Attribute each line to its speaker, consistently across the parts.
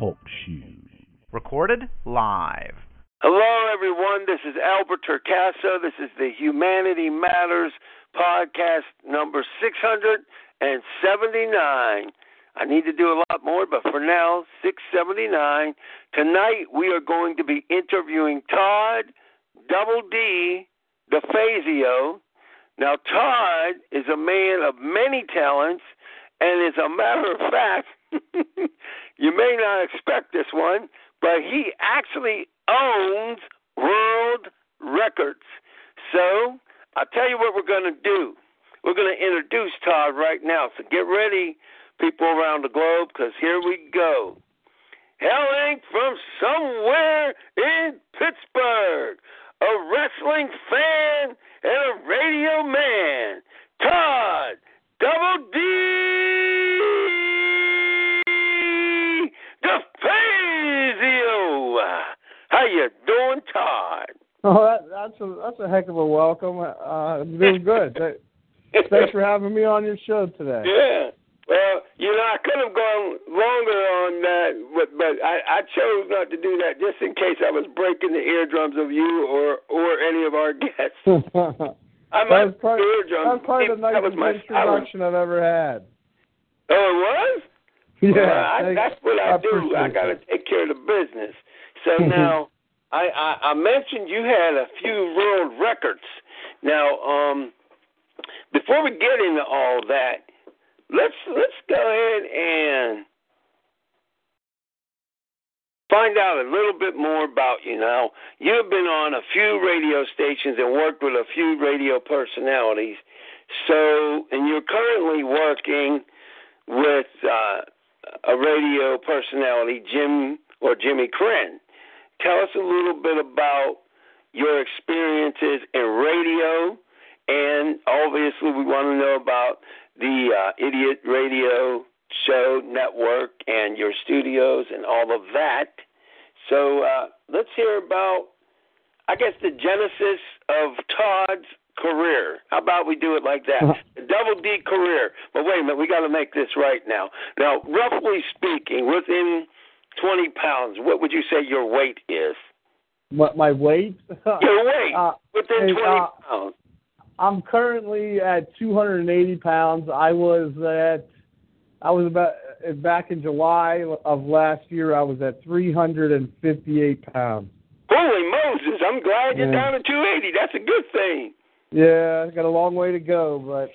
Speaker 1: Talk Show. Recorded live.
Speaker 2: Hello, everyone. This is Albert Turcaso. This is the Humanity Matters podcast number 679. I need to do a lot more, but for now, 679. Tonight, we are going to be interviewing Todd Double D DeFazio. Now, Todd is a man of many talents, and as a matter of fact, you may not expect this one, but he actually owns world records. So, I'll tell you what we're going to do. We're going to introduce Todd right now. So get ready, people around the globe, because here we go. Hailing from somewhere in Pittsburgh, a wrestling fan and a radio man, Todd Double D DeFazio. How you Todd?
Speaker 3: Oh, that, that's a that's a heck of a welcome. Uh, doing good. Thanks for having me on your show today.
Speaker 2: Yeah. Well, you know, I could have gone longer on that, but but I, I chose not to do that just in case I was breaking the eardrums of you or or any of our guests. I
Speaker 3: might that probably, eardrums. That's probably the nicest my, introduction I've ever had.
Speaker 2: Oh, it was.
Speaker 3: Yeah,
Speaker 2: well, I, that's what I, I do. I got to take care of the business. So now, I, I I mentioned you had a few world records. Now, um, before we get into all that, let's let's go ahead and find out a little bit more about you now. You've been on a few radio stations and worked with a few radio personalities. So, and you're currently working with uh, a radio personality, Jim or Jimmy Krenn. Tell us a little bit about your experiences in radio, and obviously, we want to know about the uh, Idiot Radio Show Network and your studios and all of that. So uh, let's hear about, I guess, the genesis of Todd's career. How about we do it like that? Uh-huh. The double D career. But wait a minute, we got to make this right now. Now, roughly speaking, within 20 pounds, what would you say your weight is?
Speaker 3: What my weight?
Speaker 2: Your weight uh, within 20 uh, pounds.
Speaker 3: I'm currently at 280 pounds. I was at, I was about back in July of last year. I was at 358 pounds.
Speaker 2: Holy Moses! I'm glad you're yeah. down to 280. That's a good thing.
Speaker 3: Yeah, I got a long way to go, but.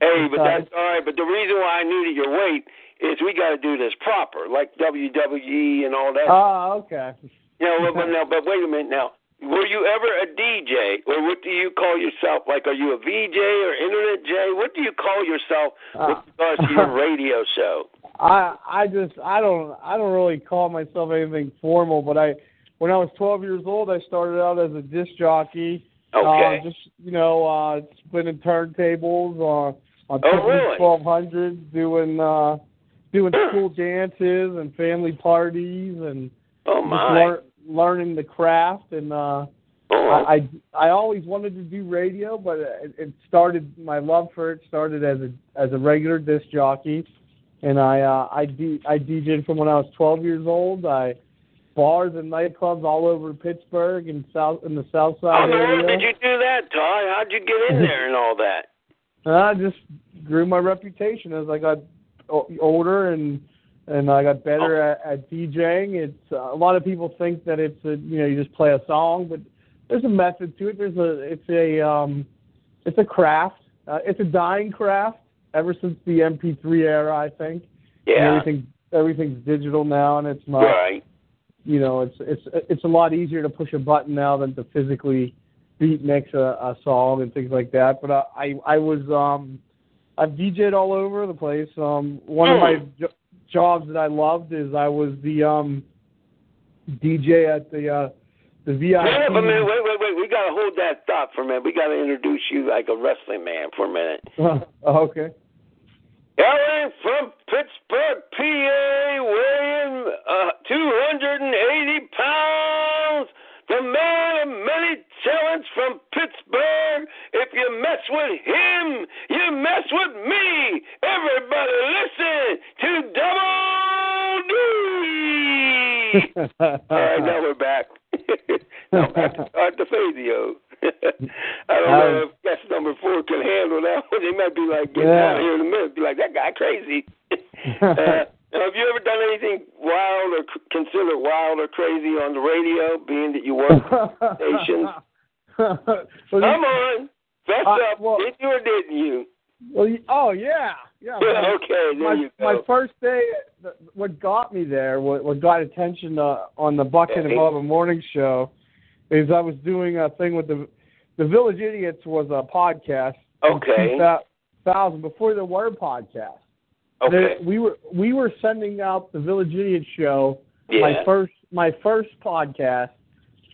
Speaker 2: Hey, but that's all right. But the reason why I needed your weight is we got to do this proper, like WWE and all that.
Speaker 3: Oh, okay.
Speaker 2: You know, but, now, but wait a minute now. Were you ever a DJ, or what do you call yourself? Like, are you a VJ or Internet J? What do you call yourself with uh, regards to your radio show?
Speaker 3: I I just I don't I don't really call myself anything formal, but I when I was 12 years old, I started out as a disc jockey.
Speaker 2: Okay.
Speaker 3: Uh, just you know, uh, spinning turntables on on
Speaker 2: oh, really?
Speaker 3: 1200, doing uh, doing school dances and family parties and
Speaker 2: oh my
Speaker 3: learning the craft and uh oh. I, I I always wanted to do radio, but it, it started my love for it started as a as a regular disc jockey, and I uh, I D, I DJed from when I was 12 years old. I bars and nightclubs all over Pittsburgh and south in the South Side
Speaker 2: How
Speaker 3: area.
Speaker 2: How did you do that, Todd? How'd you get in there and all that?
Speaker 3: I just grew my reputation as I got older and and I got better oh. at, at DJing. It's uh, a lot of people think that it's a you know you just play a song, but there's a method to it. There's a it's a um, it's a craft. Uh, it's a dying craft ever since the MP3 era, I think.
Speaker 2: Yeah.
Speaker 3: And everything everything's digital now, and it's not.
Speaker 2: Right.
Speaker 3: You know, it's it's it's a lot easier to push a button now than to physically beat mix a, a song and things like that. But I I, I was um I've DJed all over the place. Um, one of my hmm. jo- jobs that I loved is I was the um, DJ at the uh, the VIP.
Speaker 2: Wait a minute, wait, wait, wait. We gotta hold that thought for a minute. We gotta introduce you like a wrestling man for a minute.
Speaker 3: okay.
Speaker 2: Ellen from Pittsburgh, PA, weighing uh, 280 pounds. The man of many talents from Pittsburgh. If you mess with him, you mess with me. Everybody listen to Double D. All right, now we're back. to Art DeFazio. I don't know if guest number four can handle that one. They might be like, get
Speaker 3: Yeah.
Speaker 2: out here in a minute. Be like, that guy crazy. uh, now, have you ever done anything wild or c- considered wild or crazy on the radio, being that you work stations?
Speaker 3: well,
Speaker 2: Come on. Fess
Speaker 3: Uh,
Speaker 2: up.
Speaker 3: well-
Speaker 2: Did you or didn't you?
Speaker 3: well, oh yeah, yeah. my-
Speaker 2: okay, there
Speaker 3: my,
Speaker 2: you go.
Speaker 3: my first day, what got me there, what, what got attention uh, on the Bucket and. Bubba morning show, is I was doing a thing with the the Village Idiots was a podcast.
Speaker 2: Okay.
Speaker 3: 2000 before there were podcasts.
Speaker 2: Okay.
Speaker 3: They- we were we were sending out the Village Idiot show,
Speaker 2: Yeah.
Speaker 3: my first my first podcast,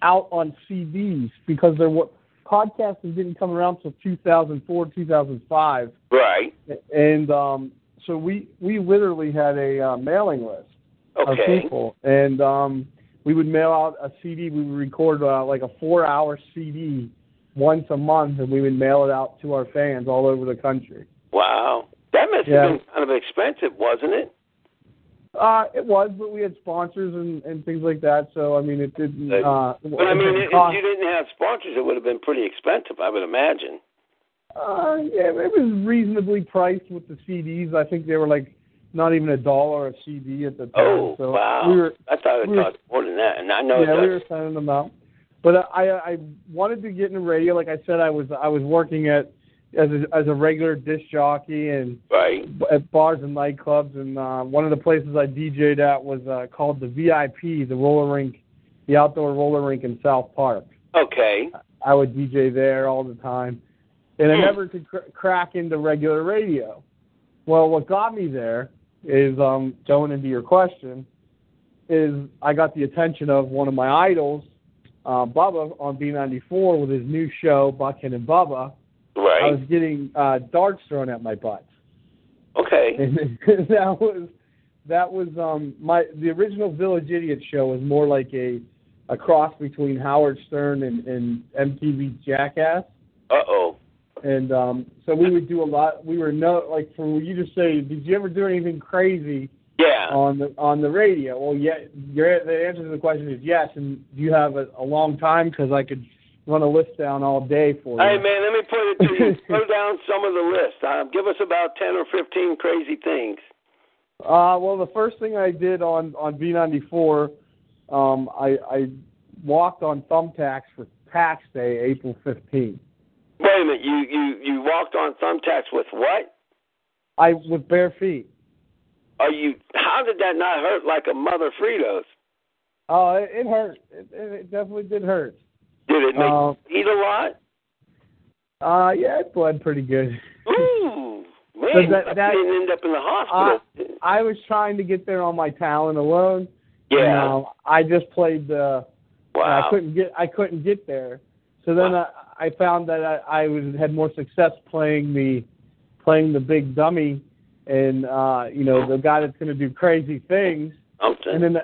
Speaker 3: out on CDs because there were podcasting didn't come around till 2004 2005
Speaker 2: Right.
Speaker 3: and um so we we literally had a uh, mailing list of people and um we would mail out a CD we would record uh, like a 4 hour CD once a month and we would mail it out to our fans all over the country.
Speaker 2: Wow. That must
Speaker 3: Yeah.
Speaker 2: have been kind of expensive, wasn't it?
Speaker 3: Uh it was but we had sponsors and and things like that so I mean it didn't uh
Speaker 2: But I mean, if you didn't have sponsors, it would have been pretty expensive, I would imagine.
Speaker 3: Uh, yeah, it was reasonably priced with the CDs. I think they were like not even a dollar a CD at the time.
Speaker 2: Oh,
Speaker 3: so
Speaker 2: wow.
Speaker 3: We were,
Speaker 2: I thought it
Speaker 3: we
Speaker 2: cost more than that, and I know
Speaker 3: yeah,
Speaker 2: it
Speaker 3: we were sending them out. But I, I wanted to get into radio. Like I said, I was I was working at as a, as a regular disc jockey and
Speaker 2: Right.
Speaker 3: at bars and nightclubs. And uh, one of the places I DJ'd at was uh, called the VIP, the roller rink, the outdoor roller rink in South Park.
Speaker 2: Okay.
Speaker 3: I would DJ there all the time, and I
Speaker 2: Hmm.
Speaker 3: never could cr- crack into regular radio. Well, what got me there is um, going into your question is I got the attention of one of my idols, uh, Bubba, on B94 with his new show Bucket and Bubba. I was getting uh, darts thrown at my butt,
Speaker 2: Okay.
Speaker 3: and that was that was um my the original Village Idiot show was more like a a cross between Howard Stern and, and MTV's Jackass.
Speaker 2: Uh oh.
Speaker 3: And um, so we would do a lot. We were no like for you to say, did you ever do anything crazy
Speaker 2: Yeah.
Speaker 3: on the on the radio? Well, yeah. Your the answer to the question is yes. And do you have a, a long time? Because I could run a list down all day for you.
Speaker 2: Hey man, let me put it to you. Throw down some of the list. Uh, give us about ten or fifteen crazy things.
Speaker 3: Uh, well, the first thing I did on on B94, um, I, I walked on thumbtacks for Tax Day, April 15th.
Speaker 2: Wait a minute. You you you walked on thumbtacks with what?
Speaker 3: I with bare feet.
Speaker 2: Are you? How did that not hurt like a mother Fritos?
Speaker 3: Oh, it, it hurt. It, it definitely did hurt.
Speaker 2: Did it make
Speaker 3: Uh,
Speaker 2: you eat a lot?
Speaker 3: Uh, yeah, it bled pretty good.
Speaker 2: Ooh, man,
Speaker 3: So that- that-
Speaker 2: didn't end up in the hospital.
Speaker 3: I was trying to get there on my talent alone.
Speaker 2: yeah.
Speaker 3: And, um, I just played the.
Speaker 2: wow.
Speaker 3: I couldn't get. I couldn't get there. So then
Speaker 2: Wow.
Speaker 3: I, I found that I, I was had more success playing the, playing the big dummy, and uh, you know the guy that's going to do crazy things.
Speaker 2: Something.
Speaker 3: And then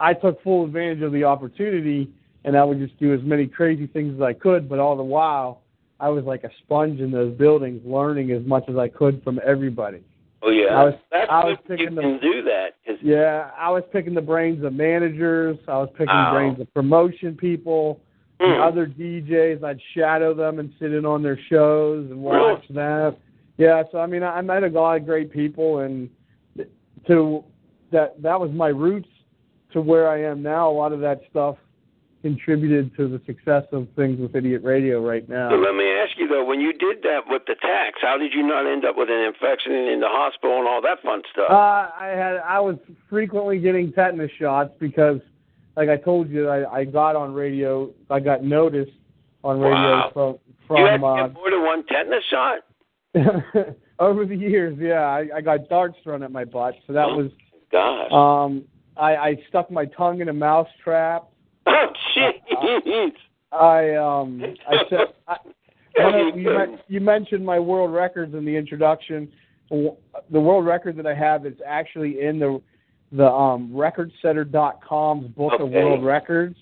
Speaker 3: I took full advantage of the opportunity, and I would just do as many crazy things as I could. But all the while, I was like a sponge in those buildings, learning as much as I could from everybody.
Speaker 2: oh yeah.
Speaker 3: I was-
Speaker 2: That's
Speaker 3: I was
Speaker 2: good you
Speaker 3: picking the-
Speaker 2: can do that. 'cause-
Speaker 3: Yeah, I was picking the brains of managers. I was picking
Speaker 2: Wow.
Speaker 3: the brains of promotion people, the
Speaker 2: Hmm.
Speaker 3: other DJs. I'd shadow them and sit in on their shows and
Speaker 2: Really?
Speaker 3: watch them. Yeah, so I mean, I met a lot of great people, and to that that was my roots to where I am now. A lot of that stuff contributed to the success of things with Idiot Radio right
Speaker 2: So
Speaker 3: now.
Speaker 2: let me ask you though, when you did that with the tax, how did you not end up with an infection and in the hospital and all that fun stuff?
Speaker 3: Uh, I had I was frequently getting tetanus shots because, like I told you, I, I got on radio. I got noticed on radio
Speaker 2: Wow.
Speaker 3: from
Speaker 2: you had
Speaker 3: from uh,
Speaker 2: more than one tetanus shot?
Speaker 3: over the years. Yeah, I, I got darts thrown at my butt, so that was.
Speaker 2: Gosh.
Speaker 3: Um, I, I stuck my tongue in a mouse trap.
Speaker 2: Oh jeez.
Speaker 3: I um I said I,
Speaker 2: you
Speaker 3: you, you mentioned my world records in the introduction. The the world record that I have is actually in the the um recordsetter.com's book of world records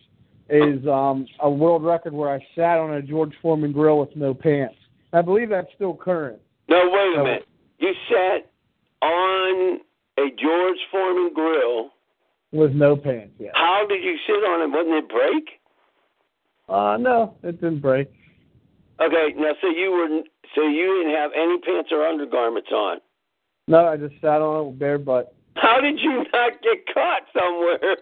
Speaker 3: is um a world record where I sat on a George Foreman grill with no pants. I believe that's still current.
Speaker 2: No, wait a
Speaker 3: No.
Speaker 2: minute. You sat on a George Foreman grill
Speaker 3: with no pants. Yeah.
Speaker 2: How did you sit on it? Wouldn't it break?
Speaker 3: Uh, no, it didn't break.
Speaker 2: Okay, now so you were so you didn't have any pants or undergarments on.
Speaker 3: No, I just sat on it with bare butt.
Speaker 2: How did you not get caught somewhere?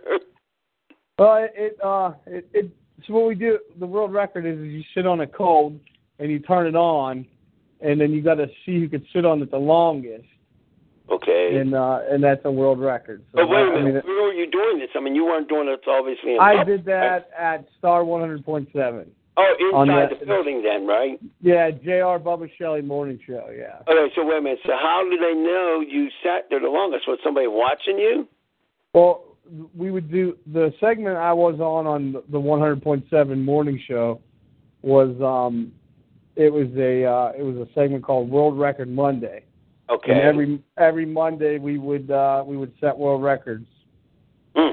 Speaker 3: Well, it, it uh, it, it so what we do. The world record is, is you sit on a cold and you turn it on, and then you got to see who could sit on it the longest,
Speaker 2: Okay.
Speaker 3: and uh, and that's a world record. So
Speaker 2: but wait a
Speaker 3: I
Speaker 2: minute,
Speaker 3: mean,
Speaker 2: where were you doing this? I mean, you weren't doing it obviously in
Speaker 3: I did that at Star 100.7.
Speaker 2: Oh, inside
Speaker 3: the-
Speaker 2: the building then, right?
Speaker 3: Yeah, Jr. Bubba Shelley morning show. Yeah.
Speaker 2: Okay, so wait a minute. So how do they know you sat there the longest? Was somebody watching you?
Speaker 3: Well, we would do the segment I was on on the 100.7 morning show was um it was a uh it was a segment called World Record Monday.
Speaker 2: Okay.
Speaker 3: And every every Monday we would uh we would set world records.
Speaker 2: Hmm.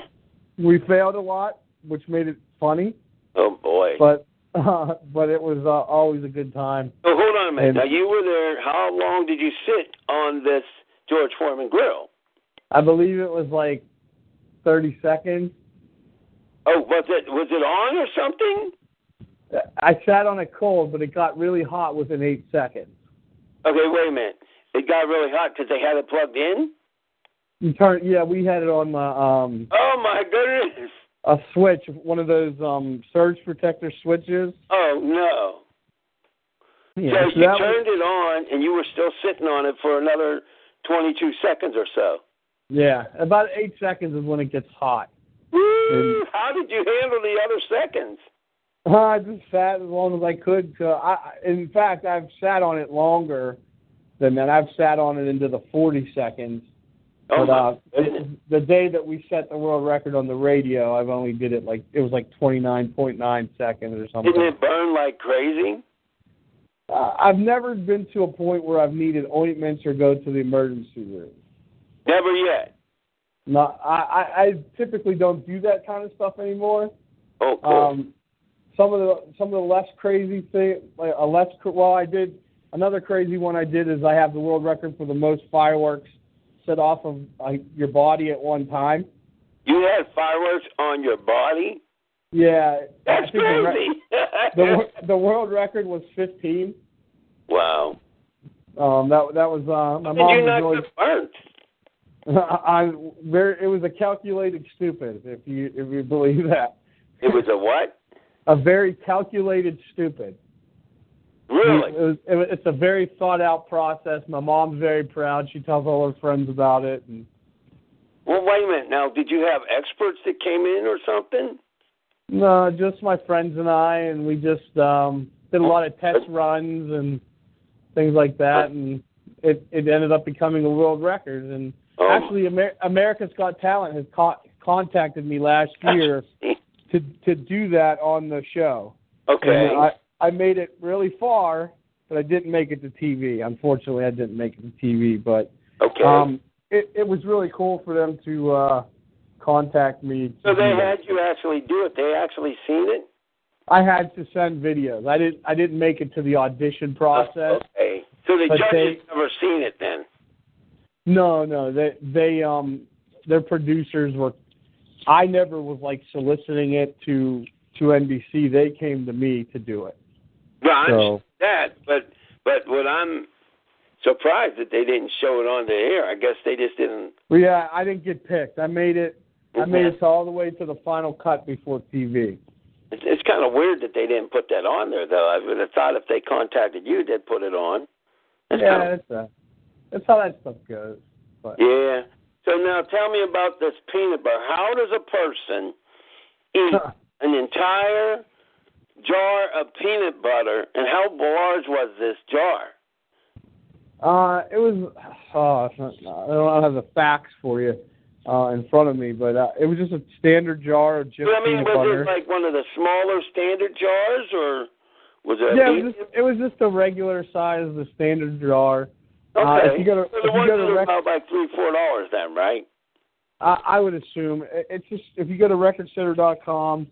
Speaker 3: We failed a lot, which made it funny,
Speaker 2: Oh boy.
Speaker 3: but uh, but it was uh, always a good time.
Speaker 2: So hold on a minute.
Speaker 3: And-
Speaker 2: now you were there. How long did you sit on this George Foreman grill?
Speaker 3: I believe it was like 30 seconds.
Speaker 2: Oh, was it was it on or something?
Speaker 3: I sat on it cold, but it got really hot within 8 seconds.
Speaker 2: Okay, wait a minute. It got really hot because they had it plugged in.
Speaker 3: You turn, yeah, we had it on the um
Speaker 2: Oh my goodness.
Speaker 3: a switch, one of those um surge protector switches.
Speaker 2: Oh no.
Speaker 3: Yeah,
Speaker 2: so
Speaker 3: so
Speaker 2: you
Speaker 3: that was-
Speaker 2: turned it on and you were still sitting on it for another 22 seconds or so.
Speaker 3: yeah, about eight seconds is when it gets hot.
Speaker 2: Woo!
Speaker 3: And-
Speaker 2: How did you handle the other seconds?
Speaker 3: I just sat as long as I could. I- in fact, I've sat on it longer than that. I've sat on it into the 40 seconds.
Speaker 2: Oh
Speaker 3: but uh, the, the day that we set the world record on the radio, I've only did it like it was like 29.9 seconds or something.
Speaker 2: Didn't it burn like crazy?
Speaker 3: Uh, I've never been to a point where I've needed ointments or go to the emergency room.
Speaker 2: Never yet.
Speaker 3: No, I, I, I typically don't do that kind of stuff anymore.
Speaker 2: Oh, cool.
Speaker 3: Um, some of the some of the less crazy thing, like a less well, I did another crazy one. I did is I have the world record for the most fireworks set off of uh, your body at one time.
Speaker 2: you had fireworks on your body?
Speaker 3: Yeah,
Speaker 2: That's
Speaker 3: think the, re-
Speaker 2: crazy.
Speaker 3: the the world record was 15.
Speaker 2: wow.
Speaker 3: Um, that that was uh, my
Speaker 2: How
Speaker 3: mom
Speaker 2: did you
Speaker 3: was
Speaker 2: not
Speaker 3: really.
Speaker 2: get burnt?
Speaker 3: I very it was a calculated stupid if you if you believe that
Speaker 2: It was a what?
Speaker 3: a very calculated stupid.
Speaker 2: Really?
Speaker 3: It was, it was, it's a very thought out process. My mom's very proud. She tells all her friends about it. And
Speaker 2: Well, wait a minute. Now, did you have experts that came in or something?
Speaker 3: no, just my friends and I, and we just um, did a lot of test runs and things like that, and it it ended up becoming a world record. And
Speaker 2: Oh.
Speaker 3: actually, Amer- America's Got Talent has co- contacted me last year to to do that on the show.
Speaker 2: Okay.
Speaker 3: And I I made it really far, but I didn't make it to TV. Unfortunately, I didn't make it to TV, but
Speaker 2: okay.
Speaker 3: um, it it was really cool for them to uh, contact me. to
Speaker 2: so they had you actually do it. They actually seen it.
Speaker 3: I had to send videos. I didn't I didn't make it to the audition process.
Speaker 2: Okay. So the judges
Speaker 3: they-
Speaker 2: never seen it then.
Speaker 3: No, no, they they um their producers were. I never was like soliciting it to to NBC. They came to me to do it.
Speaker 2: Well, I
Speaker 3: So-
Speaker 2: that, but but what I'm surprised that they didn't show it on the air. I guess they just didn't.
Speaker 3: Well, yeah, I didn't get picked. I made it. I
Speaker 2: Mm-hmm.
Speaker 3: made it all the way to the final cut before TV.
Speaker 2: It's, it's kind of weird that they didn't put that on there, though. I would have thought if they contacted you, they'd put it on. That's
Speaker 3: yeah,
Speaker 2: kind of,
Speaker 3: that's uh, that's how that stuff goes. But
Speaker 2: yeah. So now tell me about this peanut butter. How does a person eat an entire jar of peanut butter, and how large was this jar?
Speaker 3: uh, it was. Oh, I don't have the facts for you uh, in front of me, but uh, it was just a standard jar of just
Speaker 2: I mean,
Speaker 3: peanut
Speaker 2: was
Speaker 3: butter.
Speaker 2: it like one of the smaller standard jars, or was it?
Speaker 3: yeah, it was, just, it was just a regular size, the standard jar. Uh,
Speaker 2: Okay.
Speaker 3: if you go to,
Speaker 2: so
Speaker 3: if
Speaker 2: the
Speaker 3: you go
Speaker 2: that
Speaker 3: to rec-
Speaker 2: about like three, four dollars then, right?
Speaker 3: I, I would assume It- it's just if you go to recordsetter.com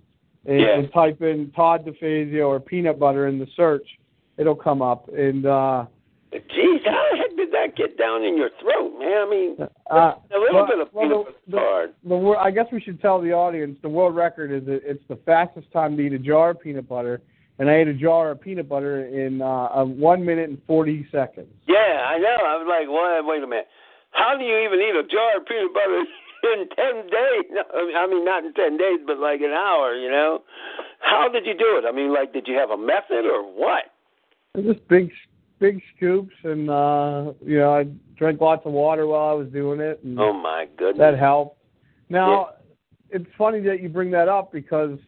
Speaker 3: and,
Speaker 2: Yeah.
Speaker 3: and type in Todd DeFazio or peanut butter in the search, it'll come up. And uh,
Speaker 2: Jeez, how the heck did that get down in your throat, man? I mean,
Speaker 3: uh,
Speaker 2: listen, never
Speaker 3: Well-
Speaker 2: been a
Speaker 3: well,
Speaker 2: peanut
Speaker 3: the-
Speaker 2: butter card.
Speaker 3: The I guess we should tell the audience the world record is that it's the fastest time to eat a jar of peanut butter, and I ate a jar of peanut butter in uh, uh, one minute and forty seconds.
Speaker 2: Yeah, I know. I was like, what? Wait a minute. How do you even eat a jar of peanut butter in ten days? I mean- not in ten days, but like an hour. You know? How did you do it? I mean, like, did you have a method or what?
Speaker 3: Just big, big scoops, and uh, you know I drank lots of water while I was doing it, and
Speaker 2: Oh my goodness.
Speaker 3: that helped. Now, it's funny that you bring that up because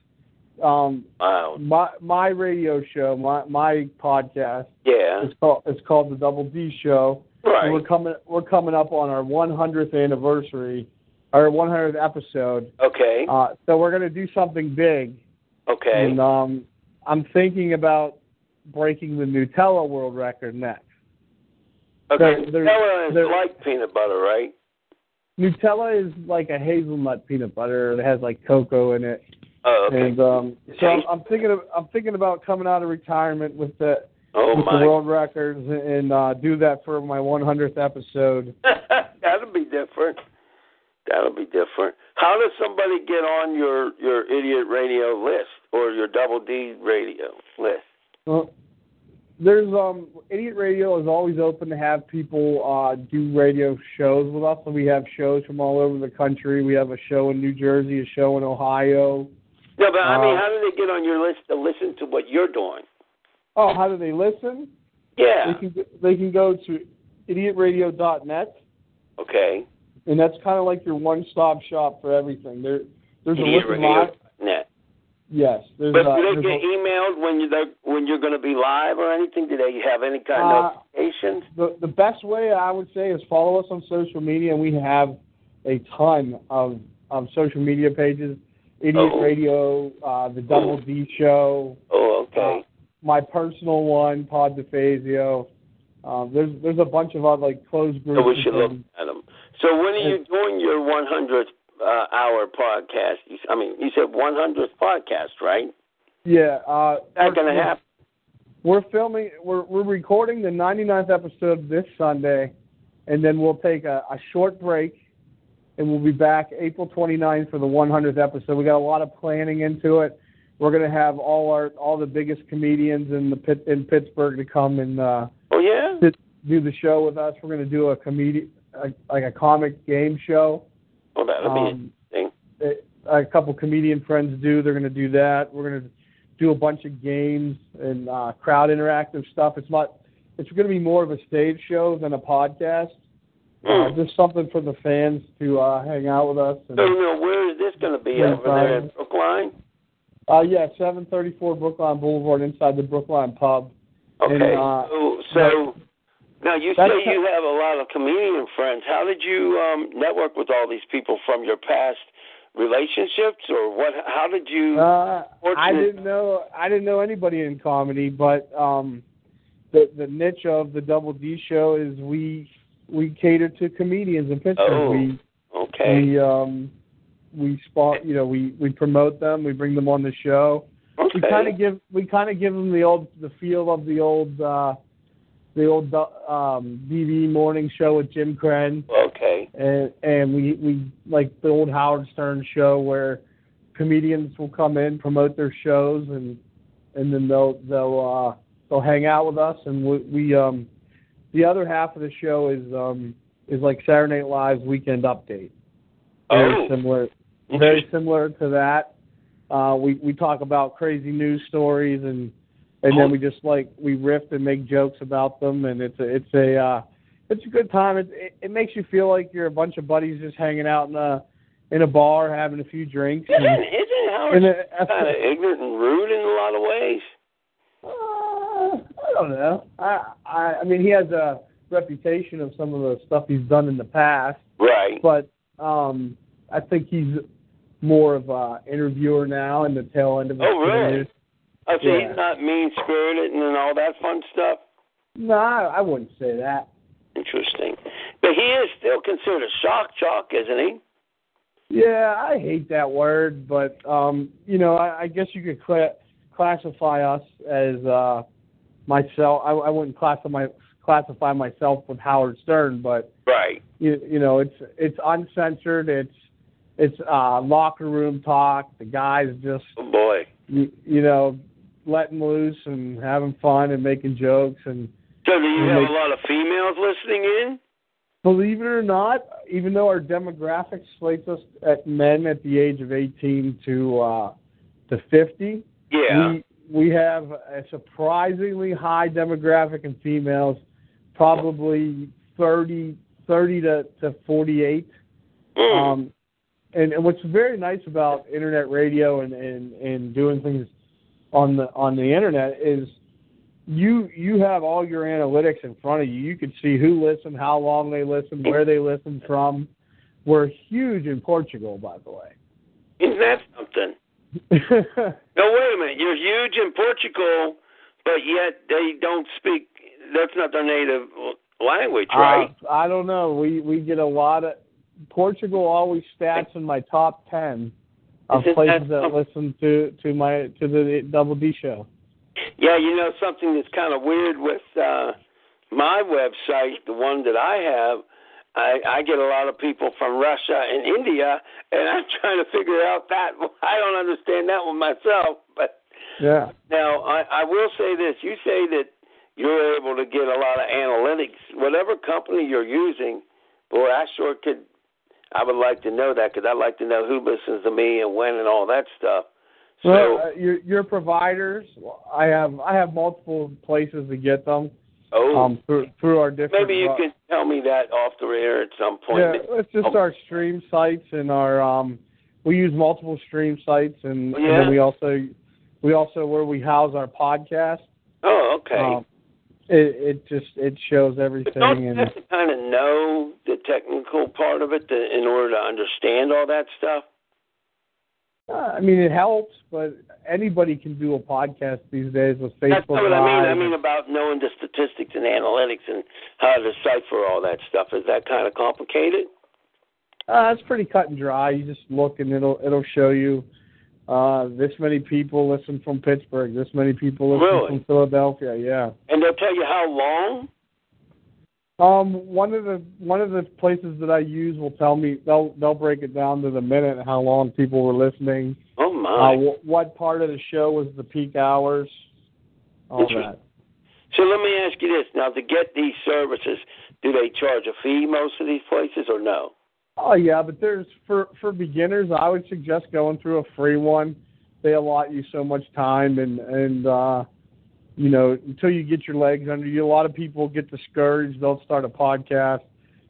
Speaker 3: um,
Speaker 2: wow.
Speaker 3: my my radio show, my my podcast,
Speaker 2: Yeah.
Speaker 3: it's called it's called the Double D Show. And we're coming we're coming up on our 100th anniversary, our 100th episode.
Speaker 2: Okay.
Speaker 3: Uh, so we're gonna do something big,
Speaker 2: Okay.
Speaker 3: and um, I'm thinking about breaking the Nutella world record next.
Speaker 2: Okay.
Speaker 3: there-
Speaker 2: Nutella is like peanut butter, right?
Speaker 3: Nutella is like a hazelnut peanut butter. It has like cocoa in it,
Speaker 2: Oh, okay.
Speaker 3: and um, so I'm, I'm thinking of I'm thinking about coming out of retirement with the
Speaker 2: oh
Speaker 3: with
Speaker 2: my.
Speaker 3: the world records and uh, do that for my 100th episode.
Speaker 2: That'll be different. That'll be different. How does somebody get on your your idiot radio list or your double D radio list?
Speaker 3: Well, there's um Idiot Radio is always open to have people uh do radio shows with us. So we have shows from all over the country. We have a show in New Jersey, a show in Ohio.
Speaker 2: No, but I mean,
Speaker 3: Uh,
Speaker 2: how do they get on your list to listen to what you're doing?
Speaker 3: Oh, how do they listen?
Speaker 2: Yeah.
Speaker 3: They can they can go to idiotradio.net,
Speaker 2: Okay.
Speaker 3: And that's kind of like your one-stop shop for everything. There there's a
Speaker 2: Idiot
Speaker 3: list of
Speaker 2: Radio
Speaker 3: live.
Speaker 2: Net.
Speaker 3: Yes, there's
Speaker 2: But
Speaker 3: uh,
Speaker 2: do they get
Speaker 3: a-
Speaker 2: emailed when you when you're going to be live or anything? Do they have any kind
Speaker 3: Uh,
Speaker 2: of notifications?
Speaker 3: the the best way I would say is follow us on social media, and we have a ton of of social media pages. Idiot
Speaker 2: Oh.
Speaker 3: Radio, uh, the Double D Show,
Speaker 2: Oh, okay.
Speaker 3: my personal one, Todd DeFazio. Um, there's there's a bunch of other like closed groups.
Speaker 2: so we should look at them. So when are you doing your 100th uh, hour podcast? I mean, you said 100th podcast, right?
Speaker 3: Yeah, uh,
Speaker 2: That's going to
Speaker 3: we're-
Speaker 2: happen.
Speaker 3: We're filming. We're we're recording the 99th episode this Sunday, and then we'll take a, a short break, and we'll be back April 29th for the 100th episode. We got a lot of planning into it. We're gonna have all our all the biggest comedians in the pit in Pittsburgh to come and uh,
Speaker 2: Oh yeah.
Speaker 3: sit, do the show with us. We're gonna do a comedy a, like a comic game show.
Speaker 2: Well, that'll
Speaker 3: Um,
Speaker 2: be interesting.
Speaker 3: it- a couple comedian friends do. They're going to do that. We're going to do a bunch of games and uh, crowd interactive stuff. It's not. It's going to be more of a stage show than a podcast. Uh,
Speaker 2: Hmm.
Speaker 3: just something for the fans to uh, hang out with us. And,
Speaker 2: So, you know, where is this going to be? Over there in. Brookline?
Speaker 3: uh, yeah, 734 Brookline Boulevard inside the Brookline Pub.
Speaker 2: Okay.
Speaker 3: And, uh,
Speaker 2: so, so now you
Speaker 3: That's-
Speaker 2: say you have a lot of comedian friends. How did you um, network with all these people from your past relationships, or what? How did you?
Speaker 3: Uh, I didn't know. I didn't know anybody in comedy, but um, the the niche of the Double D show is we we cater to comedians in Pittsburgh.
Speaker 2: Oh.
Speaker 3: We
Speaker 2: okay.
Speaker 3: We um we spot you know we we promote them. We bring them on the show.
Speaker 2: okay.
Speaker 3: We kind of give we kind of give them the old the feel of the old uh the old um DV morning show with Jim Krenn
Speaker 2: okay.
Speaker 3: and and we we like the old Howard Stern show where comedians will come in promote their shows and and then they'll they'll uh they'll hang out with us and we, we um the other half of the show is um is like Saturday Night Live's weekend update very
Speaker 2: Oh.
Speaker 3: similar very similar to that. Uh, we we talk about crazy news stories and and then we just like we riff and make jokes about them and it's a it's a uh, it's a good time. It, it it makes you feel like you're a bunch of buddies just hanging out in a in a bar having a few drinks.
Speaker 2: Isn't
Speaker 3: And,
Speaker 2: isn't Howard kind of ignorant and rude in a lot of ways?
Speaker 3: uh, I don't know. I I I mean he has a reputation of some of the stuff he's done in the past,
Speaker 2: Right.
Speaker 3: but um I think he's more of a interviewer now in the tail end of his
Speaker 2: Oh, really?
Speaker 3: career.
Speaker 2: I say
Speaker 3: Yeah.
Speaker 2: he's not mean spirited and all that fun stuff.
Speaker 3: No, I, wouldn't say that.
Speaker 2: Interesting. But he is still considered a shock jock, isn't he?
Speaker 3: Yeah, I hate that word, but um, you know, I, I guess you could cla- classify us as uh, myself. I, I wouldn't classify my, classify myself with Howard Stern, but
Speaker 2: Right.
Speaker 3: you, you know, it's it's uncensored. It's it's uh, locker room talk. The guys just
Speaker 2: Oh boy.
Speaker 3: you, you know letting loose and having fun and making jokes and
Speaker 2: So do you have
Speaker 3: make-
Speaker 2: a lot of females listening in?
Speaker 3: believe it or not, even though our demographic slates us at men at the age of 18 to uh, to 50,
Speaker 2: Yeah.
Speaker 3: we we have a surprisingly high demographic in females, probably 30 30 to, to 48.
Speaker 2: Mm.
Speaker 3: Um, and, and what's very nice about internet radio and, and, and doing things on the on the internet is you you have all your analytics in front of you. You can see who listened, how long they listened, where they listened from. We're huge in Portugal, by the way.
Speaker 2: Isn't that something? No, wait a minute. You're huge in Portugal, but yet they don't speak. That's not their native language, right?
Speaker 3: Uh, I don't know. We we get a lot of Portugal always stats in my top ten of places
Speaker 2: that
Speaker 3: listen to to my to the Double D show.
Speaker 2: yeah, you know something that's kind of weird with uh my website, the one that I have. I, I get a lot of people from Russia and India, and I'm trying to figure out that. I don't understand that one myself, but
Speaker 3: Yeah.
Speaker 2: Now, I, I will say this. You say that you're able to get a lot of analytics. Whatever company you're using, boy, I sure could. I would like to know that because I'd like to know who listens to me and when and all that stuff. So,
Speaker 3: Well, uh, your your providers, I have I have multiple places to get them
Speaker 2: oh,
Speaker 3: um, through through our different.
Speaker 2: maybe you
Speaker 3: pro-
Speaker 2: can tell me that off the air at some point.
Speaker 3: Yeah, it's just
Speaker 2: Oh.
Speaker 3: our stream sites and our um. We use multiple stream sites and, and
Speaker 2: Yeah.
Speaker 3: then we also we also where we house our podcast.
Speaker 2: Oh, okay.
Speaker 3: Um, it it just it shows everything
Speaker 2: don't you
Speaker 3: and
Speaker 2: have to kind of know the technical part of it to, in order to understand all that stuff?
Speaker 3: uh, I mean it helps, but anybody can do a podcast these days with Facebook
Speaker 2: That's what I mean. I mean about knowing the statistics and analytics and how to decipher all that stuff. Is that kind of complicated?
Speaker 3: Uh, it's pretty cut and dry. You just look and it'll it'll show you uh, this many people listen from Pittsburgh, this many people listen
Speaker 2: Really?
Speaker 3: from Philadelphia. Yeah.
Speaker 2: And they'll tell you how long?
Speaker 3: Um, one of the one of the places that I use will tell me they'll they'll break it down to the minute how long people were listening,
Speaker 2: Oh
Speaker 3: uh,
Speaker 2: my!
Speaker 3: what part of the show was the peak hours, all that.
Speaker 2: So let me ask you this: Now, to get these services, do they charge a fee most of these places, or no?
Speaker 3: Oh yeah, but there's for for beginners, I would suggest going through a free one. They allot you so much time and and uh you know, until you get your legs under you. A lot of people get discouraged, they'll start a podcast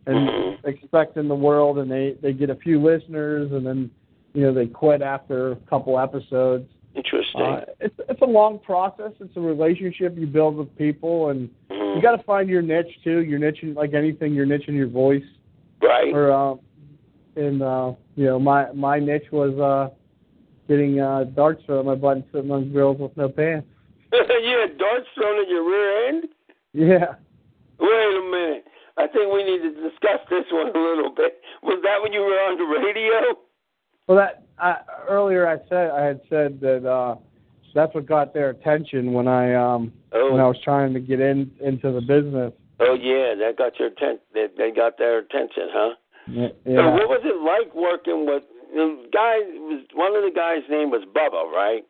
Speaker 3: and
Speaker 2: Mhm.
Speaker 3: expecting the world and they they get a few listeners and then you know, they quit after a couple episodes.
Speaker 2: Interesting.
Speaker 3: Uh, it's it's a long process. It's a relationship you build with people and you got to find your niche too. Your niche, in- like anything, your niche in your voice
Speaker 2: right.
Speaker 3: or um and uh you know my my niche was uh getting uh darts thrown at my butt and sitting on grills with no pants
Speaker 2: you had darts thrown at your rear end.
Speaker 3: yeah
Speaker 2: Wait a minute. I think we need to discuss this one a little bit. Was that when you were on the radio?
Speaker 3: well that I earlier i said i had said that uh that's what got their attention when i um when i
Speaker 2: Oh,
Speaker 3: was trying to get in into the business
Speaker 2: oh yeah, that got your attention. They, they got their attention, huh?
Speaker 3: Yeah,
Speaker 2: So what was it like working with the guy? Was one of the guys' name was Bubba, right?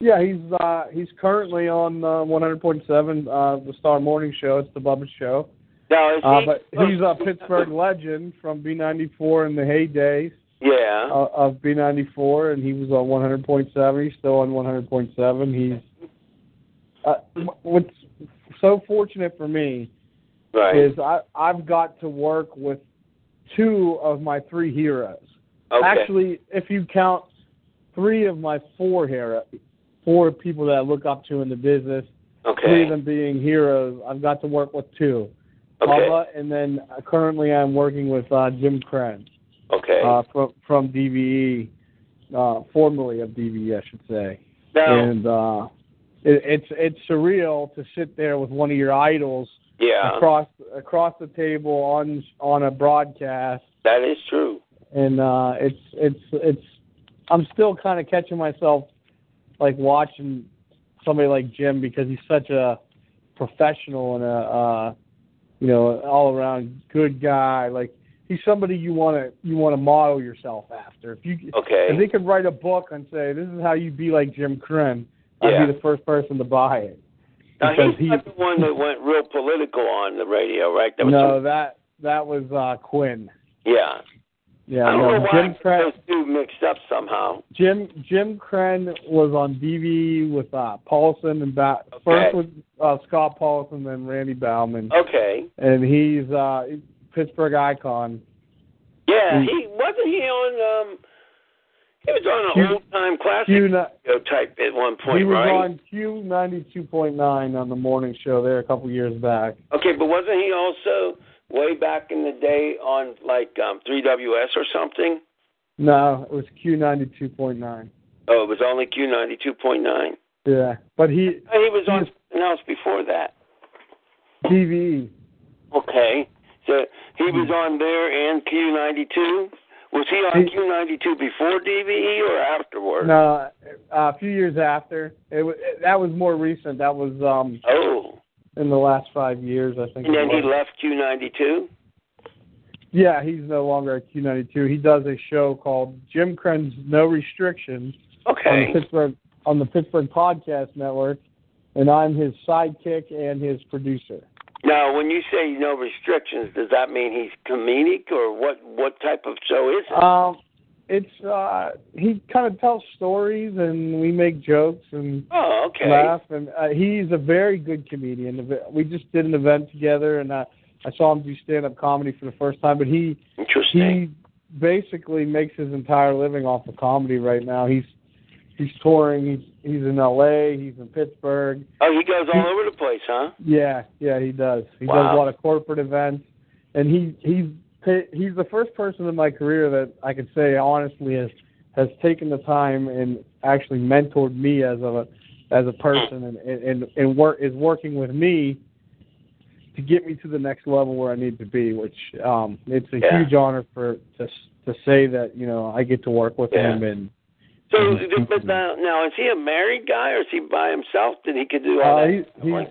Speaker 3: Yeah, he's uh he's currently on uh, 100.7 uh the Star Morning Show. It's the Bubba Show.
Speaker 2: Is
Speaker 3: Uh but he's a Pittsburgh legend from B94 in the heydays.
Speaker 2: Yeah.
Speaker 3: uh, of B94, and he was on 100.7. He's still on 100.7. He's uh, what's so fortunate for me
Speaker 2: right.
Speaker 3: is I I've got to work with two of my three heroes.
Speaker 2: okay.
Speaker 3: Actually, if you count three of my four hero, four people that I look up to in the business, three of them being heroes, I've got to work with two.
Speaker 2: Okay.
Speaker 3: And then uh, currently I'm working with uh, Jim Krenn
Speaker 2: Okay.
Speaker 3: uh, from from DVE, uh, formerly of DVE, I should say.
Speaker 2: now,
Speaker 3: And uh, it, it's it's surreal to sit there with one of your idols
Speaker 2: yeah,
Speaker 3: across across the table on on a broadcast,
Speaker 2: that is true.
Speaker 3: and uh, it's it's it's. I'm still kind of catching myself, like watching somebody like Jim because he's such a professional and a uh, you know, all around good guy. Like he's somebody you want to you want to model yourself after. If you
Speaker 2: Okay.
Speaker 3: if they could write a book and say this is how you be like Jim
Speaker 2: Yeah.
Speaker 3: I'd be the first person to buy it.
Speaker 2: Now
Speaker 3: because
Speaker 2: he's
Speaker 3: he-
Speaker 2: not the one that went real political on the radio, right? That was
Speaker 3: no,
Speaker 2: some-
Speaker 3: that that was uh Quinn.
Speaker 2: yeah.
Speaker 3: Yeah,
Speaker 2: I don't
Speaker 3: no,
Speaker 2: know why
Speaker 3: Jim Krenn.
Speaker 2: those two mixed up somehow.
Speaker 3: Jim Jim Krenn was on DV with uh, Paulson and ba-
Speaker 2: Okay.
Speaker 3: first with uh, Scott Paulson, then Randy Bauman,
Speaker 2: Okay.
Speaker 3: and he's uh, Pittsburgh icon.
Speaker 2: Yeah,
Speaker 3: He-
Speaker 2: he wasn't he on um he was on
Speaker 3: Q-
Speaker 2: an old time classic
Speaker 3: Q,
Speaker 2: radio type at one point,
Speaker 3: he was
Speaker 2: right?
Speaker 3: on Q ninety two point nine on the morning show there a couple years back.
Speaker 2: Okay, but wasn't he also way back in the day on like um 3WS or something?
Speaker 3: No, it was Q ninety two point nine.
Speaker 2: Oh, it was only Q92.9.
Speaker 3: Yeah, but he
Speaker 2: He was on something else before that.
Speaker 3: DVE.
Speaker 2: Okay. So he was on there and Q92. Was he on Q92 before DVE or afterward?
Speaker 3: No, uh, a few years after. It, wa- that was more recent. That was um
Speaker 2: Oh.
Speaker 3: in the last five years, I think.
Speaker 2: And then he left Q92?
Speaker 3: Yeah, he's no longer at Q92. He does a show called Jim Krenn's No Restrictions on
Speaker 2: Okay.
Speaker 3: the Pittsburgh on the Pittsburgh Podcast Network, and I'm his sidekick and his producer.
Speaker 2: Now, when you say no restrictions, does that mean he's comedic or what what type of show is it?
Speaker 3: Um, it's uh, he kind of tells stories, and we make jokes and
Speaker 2: oh, okay.
Speaker 3: laugh. And uh, he's a very good comedian. We just did an event together, and I, I saw him do stand-up comedy for the first time. But he he basically makes his entire living off of comedy right now. He's he's touring. He's he's in L.A. He's in Pittsburgh.
Speaker 2: oh, he goes all over the place, huh?
Speaker 3: Yeah, yeah, he does. He does a lot of corporate events, and he he's he's the first person in my career that I could say honestly has has taken the time and actually mentored me as a as a person and and and work is working with me to get me to the next level where I need to be. Which um, it's a
Speaker 2: Yeah.
Speaker 3: huge honor for to to say that you know I get to work with
Speaker 2: Yeah.
Speaker 3: him and.
Speaker 2: So, but now, now, is he a married guy or is he by himself that he could do all
Speaker 3: Uh,
Speaker 2: that?
Speaker 3: he's he's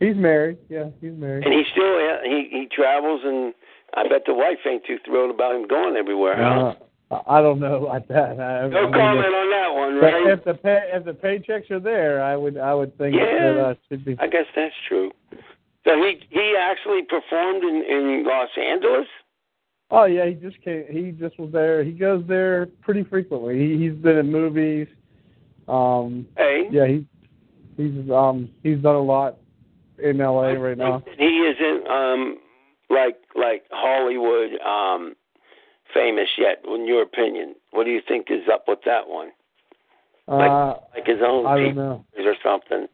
Speaker 3: he's married. Yeah, he's married.
Speaker 2: and he still he he travels, and I bet the wife ain't too thrilled about him going everywhere, huh?
Speaker 3: Uh, I don't know about that. I,
Speaker 2: no
Speaker 3: I mean,
Speaker 2: comment
Speaker 3: if-
Speaker 2: on that one,
Speaker 3: But
Speaker 2: right?
Speaker 3: if the pay, if the paychecks are there, I would I would think
Speaker 2: Yeah.
Speaker 3: that uh, should be.
Speaker 2: I guess that's true. So he he actually performed in in Los Angeles.
Speaker 3: Oh yeah, he just came. He just was there. He goes there pretty frequently. He, he's been in movies. Um,
Speaker 2: Hey,
Speaker 3: yeah, he he's um he's done a lot in L.A. right now.
Speaker 2: He isn't um like like Hollywood um famous yet. In your opinion, what do you think is up with that one?
Speaker 3: Uh,
Speaker 2: Like his own
Speaker 3: I don't know.
Speaker 2: or something?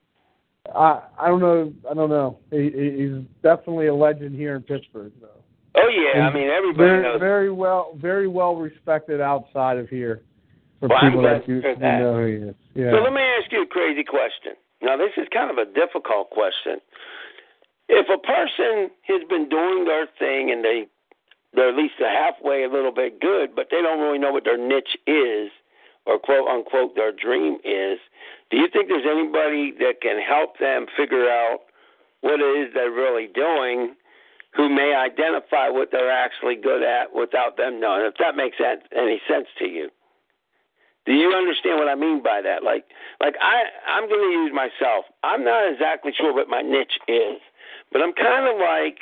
Speaker 3: I I don't know. I don't know. He, he- he's definitely a legend here in Pittsburgh, though.
Speaker 2: Oh yeah, I mean everybody
Speaker 3: very,
Speaker 2: knows.
Speaker 3: very well, very well respected outside of here for
Speaker 2: Well,
Speaker 3: people that
Speaker 2: hear that.
Speaker 3: know who he is. Yeah.
Speaker 2: So let me ask you a crazy question. Now, this is kind of a difficult question. If a person has been doing their thing and they they're at least a halfway a little bit good, but they don't really know what their niche is or quote unquote their dream is, do you think there's anybody that can help them figure out what it is they're really doing who may identify what they're actually good at without them knowing? If that makes any sense to you? Do you understand what I mean by that? Like, like I, I'm going to use myself. I'm not exactly sure what my niche is, but I'm kind of like,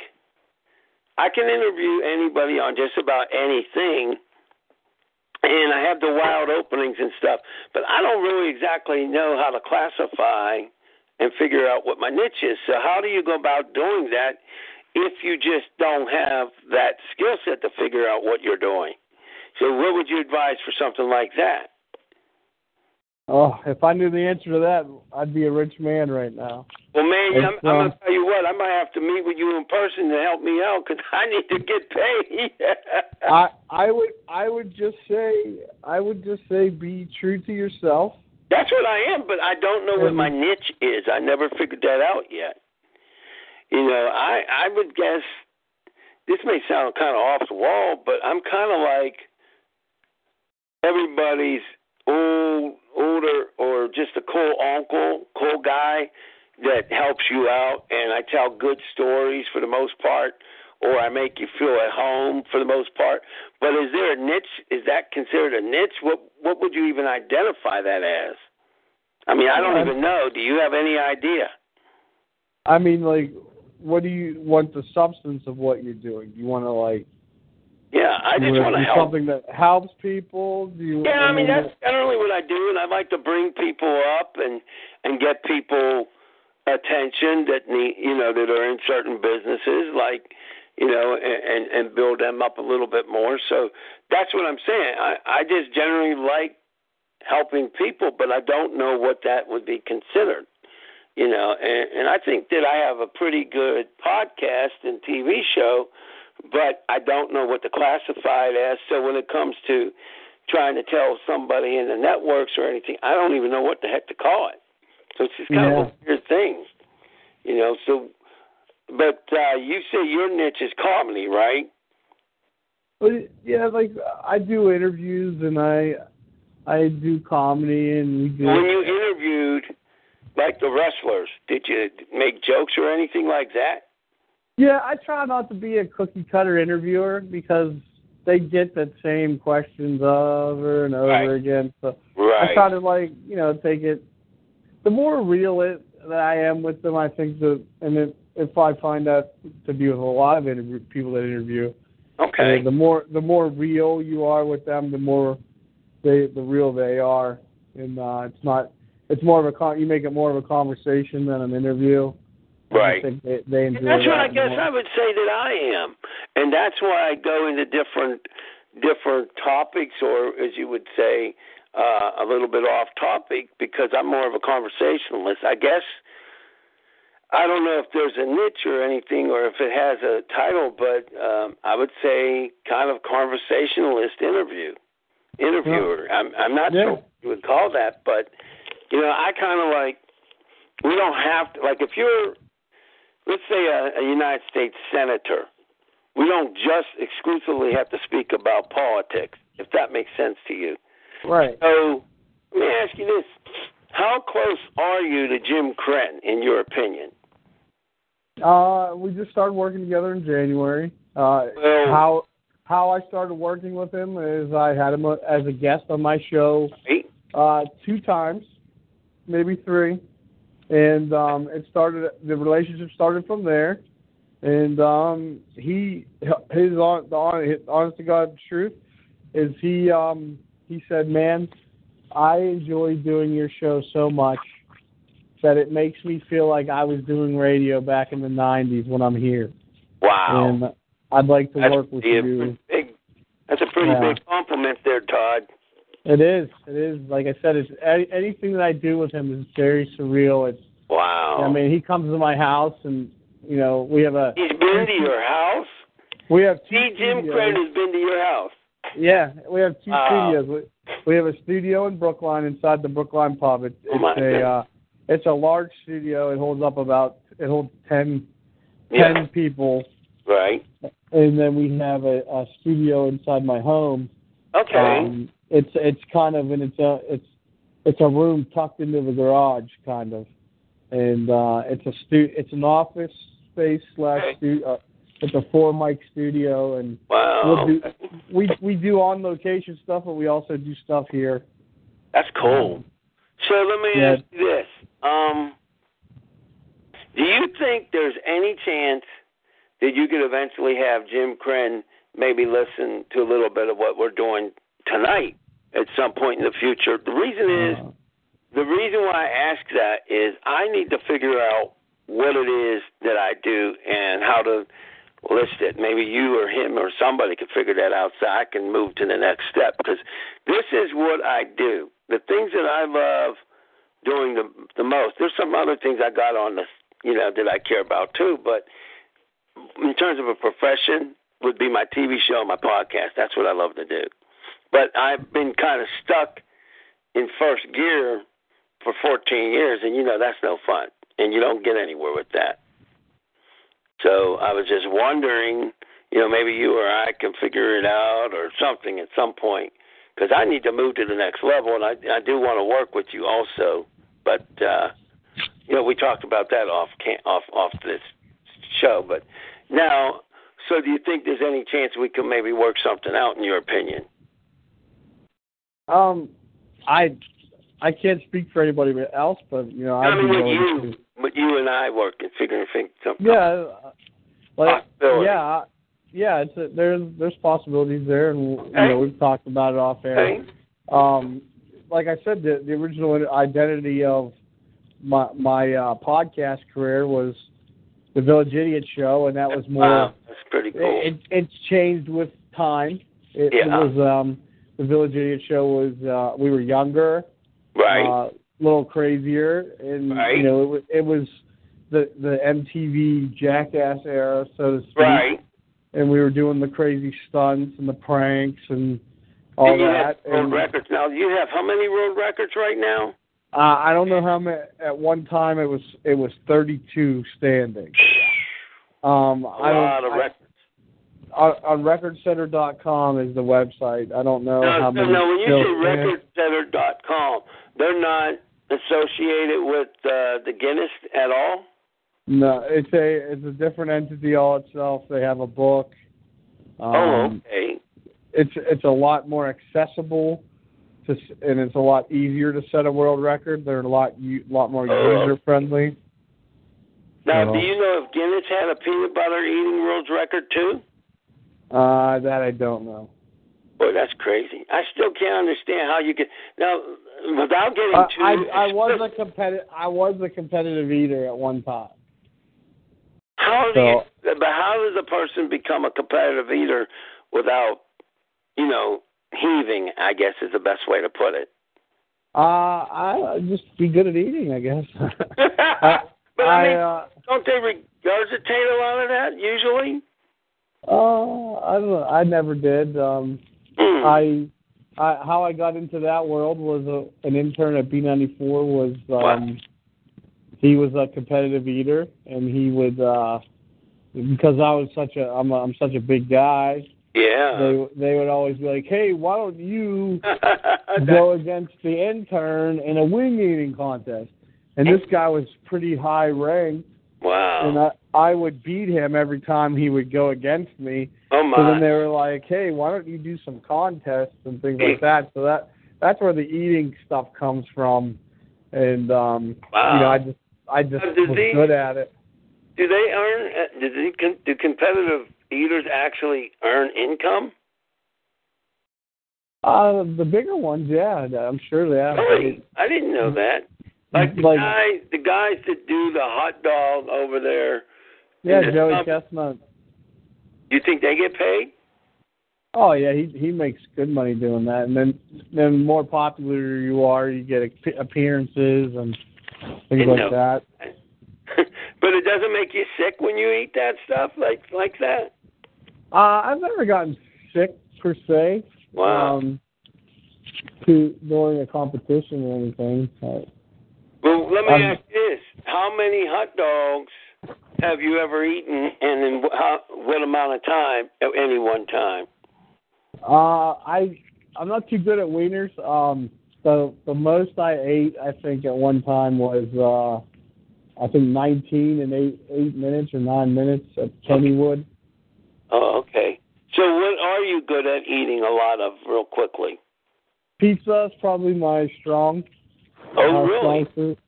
Speaker 2: I can interview anybody on just about anything, and I have the wild openings and stuff, but I don't really exactly know how to classify and figure out what my niche is. So how do you go about doing that if you just don't have that skill set to figure out what you're doing? So what would you advise for something like that?
Speaker 3: Oh, if I knew the answer to that, I'd be a rich man right now.
Speaker 2: Well, man, I'm,
Speaker 3: It's,
Speaker 2: I'm
Speaker 3: um,
Speaker 2: gonna tell you what. I might have to meet with you in person to help me out because I need to get paid.
Speaker 3: I I would I would just say I would just say be true to yourself.
Speaker 2: That's what I am, but I don't know what my niche is. I never figured that out yet. You know, I I would guess this may sound kind of off the wall, but I'm kind of like everybody's old, older, or just a cool uncle, cool guy. that helps you out, and I tell good stories for the most part, or I make you feel at home for the most part. But is there a niche? Is that considered a niche? What what would you even identify that as? I mean, I don't even know. Do you have any idea?
Speaker 3: I mean, like, what do you want the substance of what you're doing? Do you want to like?
Speaker 2: Yeah, I just want to help.
Speaker 3: Something that helps people. Do you?
Speaker 2: Yeah, I mean that's generally what I do, and I like to bring people up and and get people attention that need, you know, that are in certain businesses, like you know, and and build them up a little bit more. So that's what I'm saying. I I just generally like helping people, but I don't know what that would be considered. You know, and, and I think that I have a pretty good podcast and TV show, but I don't know what to classify it as. So when it comes to trying to tell somebody in the networks or anything, I don't even know what the heck to call it. So it's just kind
Speaker 3: yeah.
Speaker 2: of a weird thing. You know, so but uh you say your niche is comedy, right?
Speaker 3: But yeah, like I do interviews and I I do comedy and we do.
Speaker 2: When you interviewed, like the wrestlers, did you make jokes or anything like that?
Speaker 3: Yeah, I try not to be a cookie cutter interviewer because they get the same questions over and over
Speaker 2: right.
Speaker 3: again. So
Speaker 2: right.
Speaker 3: I try to like you know take it. The more real it that I am with them, I think the and if if I find that to be with a lot of interview, people that interview,
Speaker 2: okay,
Speaker 3: the more the more real you are with them, the more they the real they are, and uh, it's not it's more of a con- you make it more of a conversation than an interview.
Speaker 2: Right.
Speaker 3: I think they, they enjoy
Speaker 2: and that's
Speaker 3: that
Speaker 2: what I guess
Speaker 3: more.
Speaker 2: I would say that I am, and that's why I go into different different topics, or as you would say, uh, a little bit off topic, because I'm more of a conversationalist. I guess I don't know if there's a niche or anything, or if it has a title, but um, I would say kind of conversationalist interview interviewer. I'm I'm not
Speaker 3: Yeah.
Speaker 2: sure you would call that, but you know, I kind of like we don't have to like if you're let's say a, a United States senator, we don't just exclusively have to speak about politics, if that makes sense to you.
Speaker 3: Right.
Speaker 2: So let me ask you this: How close are you to Jim Krenn, in your opinion?
Speaker 3: Uh, we just started working together in January. Uh,
Speaker 2: Well-
Speaker 3: how how I started working with him is I had him as a guest on my show uh, two times, maybe three, and um, it started. The relationship started from there, and um, he his on the honest to God truth is he um, he said, "Man, I enjoy doing your show so much." That it makes me feel like I was doing radio back in the '90s when I'm here,
Speaker 2: Wow.
Speaker 3: and I'd like to
Speaker 2: that's
Speaker 3: work with you.
Speaker 2: Big, that's a pretty
Speaker 3: Yeah.
Speaker 2: big compliment there, Todd.
Speaker 3: It is. It is. Like I said, it's any, anything that I do with him is very surreal. It's.
Speaker 2: Wow.
Speaker 3: I mean, he comes to my house, and you know, we have a.
Speaker 2: He's been to your house.
Speaker 3: We have two
Speaker 2: See, Jim. Krenn has been to your house.
Speaker 3: Yeah, we have two
Speaker 2: Wow.
Speaker 3: studios. We, we have a studio in Brookline inside the Brookline pub. It's,
Speaker 2: Oh,
Speaker 3: it's a uh, it's a large studio. It holds up about it holds ten
Speaker 2: Yeah.
Speaker 3: ten people,
Speaker 2: Right.
Speaker 3: and then we have a, a studio inside my home.
Speaker 2: Okay.
Speaker 3: Um, it's it's kind of and it's a it's it's a room tucked into the garage, kind of, and uh, it's a stu it's an office space slash
Speaker 2: Okay.
Speaker 3: stu- uh, it's a four mic studio, and
Speaker 2: wow.
Speaker 3: we'll do we we do on location stuff, but we also do stuff here.
Speaker 2: That's cool. So let me
Speaker 3: Yeah.
Speaker 2: ask you this: um, Do you think there's any chance that you could eventually have Jim Krenn maybe listen to a little bit of what we're doing tonight at some point in the future? The reason is
Speaker 3: Uh,
Speaker 2: the reason why I ask that is I need to figure out what it is that I do and how to list it. Maybe you or him or somebody could figure that out so I can move to the next step because this is what I do. The things that I love doing the the most. There's some other things I got on the you know that I care about too, but in terms of a profession would be my TV show my podcast. That's what I love to do. But I've been kind of stuck in first gear for 14 years, and you know that's no fun, and you don't get anywhere with that. So I was just wondering, you know, maybe you or I can figure it out or something at some point, because I need to move to the next level, and I I do want to work with you also. But uh, you know, we talked about that off off off this show. But now, so do you think there's any chance we could maybe work something out? In your opinion?
Speaker 3: Um, I I can't speak for anybody else, but you know,
Speaker 2: I mean, with you,
Speaker 3: to.
Speaker 2: but you and I work and figuring something.
Speaker 3: Yeah, uh, like yeah, yeah. It's a, there's there's possibilities there, and you know we've talked about it off air.
Speaker 2: Okay.
Speaker 3: Um, like I said, the the original identity of my my uh, podcast career was the Village Idiot Show, and that was more.
Speaker 2: Wow, that's pretty cool.
Speaker 3: It, it it's changed with time. It, it
Speaker 2: Yeah.
Speaker 3: was um the Village Idiot Show was uh we were younger,
Speaker 2: right.
Speaker 3: uh, a little crazier, and
Speaker 2: Right.
Speaker 3: you know it, was it was the the MTV Jackass era, so to speak.
Speaker 2: right.
Speaker 3: And we were doing the crazy stunts and the pranks and all
Speaker 2: and you
Speaker 3: that.
Speaker 2: have world
Speaker 3: and,
Speaker 2: records now. You have how many world records right now?
Speaker 3: Uh, I don't know how many. At one time, it was it was 32 standing. Um,
Speaker 2: A
Speaker 3: I
Speaker 2: lot of
Speaker 3: I-
Speaker 2: records.
Speaker 3: on, on recordsetter.com is the website. I don't know
Speaker 2: No,
Speaker 3: how many.
Speaker 2: no. When you say
Speaker 3: stand.
Speaker 2: recordsetter.com, they're not associated with uh, the Guinness at all.
Speaker 3: No, it's a it's a different entity all itself. They have a book. Um,
Speaker 2: oh, okay.
Speaker 3: It's it's a lot more accessible, to and it's a lot easier to set a world record. They're a lot u- lot more user friendly.
Speaker 2: Now,
Speaker 3: so-
Speaker 2: do you know if Guinness had a peanut butter eating world record too?
Speaker 3: Uh, that I don't know.
Speaker 2: Boy, that's crazy. I still can't understand how you could now without getting
Speaker 3: Uh,
Speaker 2: too.
Speaker 3: I I was a competitive I was a competitive eater at one time.
Speaker 2: How do you? But how does a person become a competitive eater without, you know, heaving? I guess is the best way to put it.
Speaker 3: Uh, I just be good at eating, I guess.
Speaker 2: but I,
Speaker 3: I
Speaker 2: mean,
Speaker 3: uh,
Speaker 2: don't they regurgitate a lot of that usually?
Speaker 3: uh, I don't know. I never did. Um,
Speaker 2: Hmm.
Speaker 3: I, I how I got into that world was a, an intern at B94 was um he was a competitive eater and he would uh because I was such a I'm a, I'm such a big guy
Speaker 2: yeah.
Speaker 3: they they would always be like hey why don't you go against the intern in a wing eating contest and this guy was pretty high ranked
Speaker 2: wow.
Speaker 3: and I I would beat him every time he would go against me
Speaker 2: oh my.
Speaker 3: so then they were like, "Hey, why don't you do some contests and things like that?" So that that's where the eating stuff comes from, and um,
Speaker 2: Wow.
Speaker 3: you know, I just I just was
Speaker 2: they-
Speaker 3: good at it.
Speaker 2: do they earn? uh, Do, they, do competitive eaters actually earn income?
Speaker 3: Uh, the bigger ones, yeah, I'm sure they have.
Speaker 2: Really? I didn't know that. Like the
Speaker 3: Like-
Speaker 2: guy, the guys that do the hot dog over there.
Speaker 3: Yeah,
Speaker 2: the
Speaker 3: Joey
Speaker 2: summer,
Speaker 3: Chestnut.
Speaker 2: You think they get paid?
Speaker 3: Oh yeah, he he makes good money doing that, and then then more popular you are, you get appearances and things like
Speaker 2: know.
Speaker 3: that.
Speaker 2: but it doesn't make you sick when you eat that stuff like like that.
Speaker 3: Uh, I've never gotten sick per se.
Speaker 2: Wow.
Speaker 3: Um, to during a competition or anything. But,
Speaker 2: well, let me
Speaker 3: um,
Speaker 2: ask this: How many hot dogs have you ever eaten, and in how, what amount of time at any one time?
Speaker 3: uh, I I'm not too good at wieners. Um, the the most I ate, I think, at one time was uh, I think 19 and eight eight minutes or nine minutes at Kennywood.
Speaker 2: Oh, okay. So, what are you good at eating a lot of, real quickly?
Speaker 3: Pizza is probably my strong.
Speaker 2: Oh, really?
Speaker 3: suit.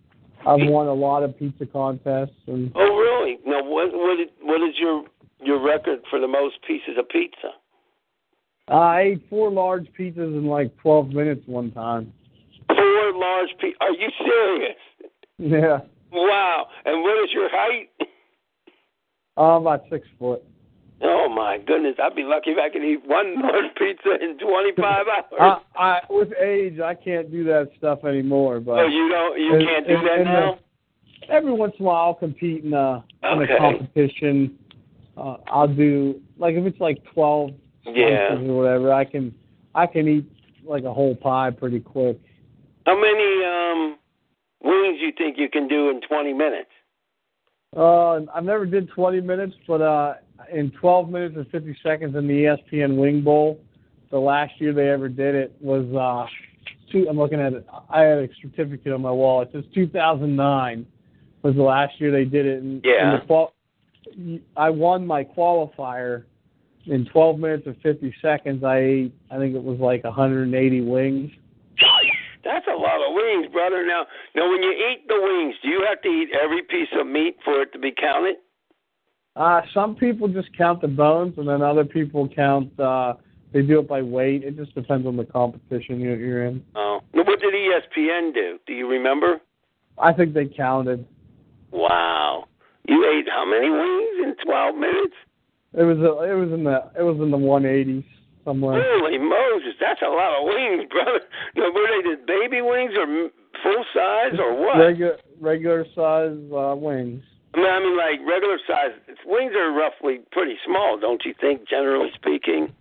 Speaker 3: I've won a lot of pizza contests and
Speaker 2: Oh, really? Now, what what is, what is your your record for the most pieces of pizza?
Speaker 3: I ate four large pizzas in like 12 minutes one time.
Speaker 2: Four large pieces. Are you serious?
Speaker 3: Yeah,
Speaker 2: Wow. And what is your height?
Speaker 3: uh, about six foot.
Speaker 2: Oh my goodness! I'd be lucky if I could eat one large pizza in 25 hours.
Speaker 3: I, I with age, I can't do that stuff anymore. But
Speaker 2: oh, you don't? You
Speaker 3: in-
Speaker 2: can't do
Speaker 3: in-
Speaker 2: that
Speaker 3: the-
Speaker 2: now?
Speaker 3: every once in a while, I'll compete in a in a competition. Uh, I'll do like if it's like twelve
Speaker 2: Yeah.
Speaker 3: slices or whatever. I can I can eat like a whole pie pretty quick.
Speaker 2: How many um wings you think you can do in 20 minutes?
Speaker 3: Uh, I've never did twenty minutes, but uh, in twelve minutes and fifty seconds in the ESPN Wing Bowl, the last year they ever did it was uh, two, I'm looking at it. I had a certificate on my wall. It says 2009. was the last year they did it. And,
Speaker 2: Yeah.
Speaker 3: And the qual- I won my qualifier in 12 minutes and 50 seconds. I ate, I think it was like 180 wings.
Speaker 2: That's a lot of wings, brother. Now, now, when you eat the wings, do you have to eat every piece of meat for it to be counted?
Speaker 3: Uh, some people just count the bones, and then other people count. Uh, they do it by weight. It just depends on the competition you're, you're in.
Speaker 2: Oh, what did ESPN do? Do you remember?
Speaker 3: I think they counted.
Speaker 2: Wow, you ate how many wings in twelve minutes?
Speaker 3: It was a, it was in the it was in the 180s somewhere.
Speaker 2: Holy Moses, that's a lot of wings, brother. Now, were they the baby wings or full size or what?
Speaker 3: Regular regular size uh, wings.
Speaker 2: I mean, I mean, like regular size wings are roughly pretty small, don't you think? Generally speaking.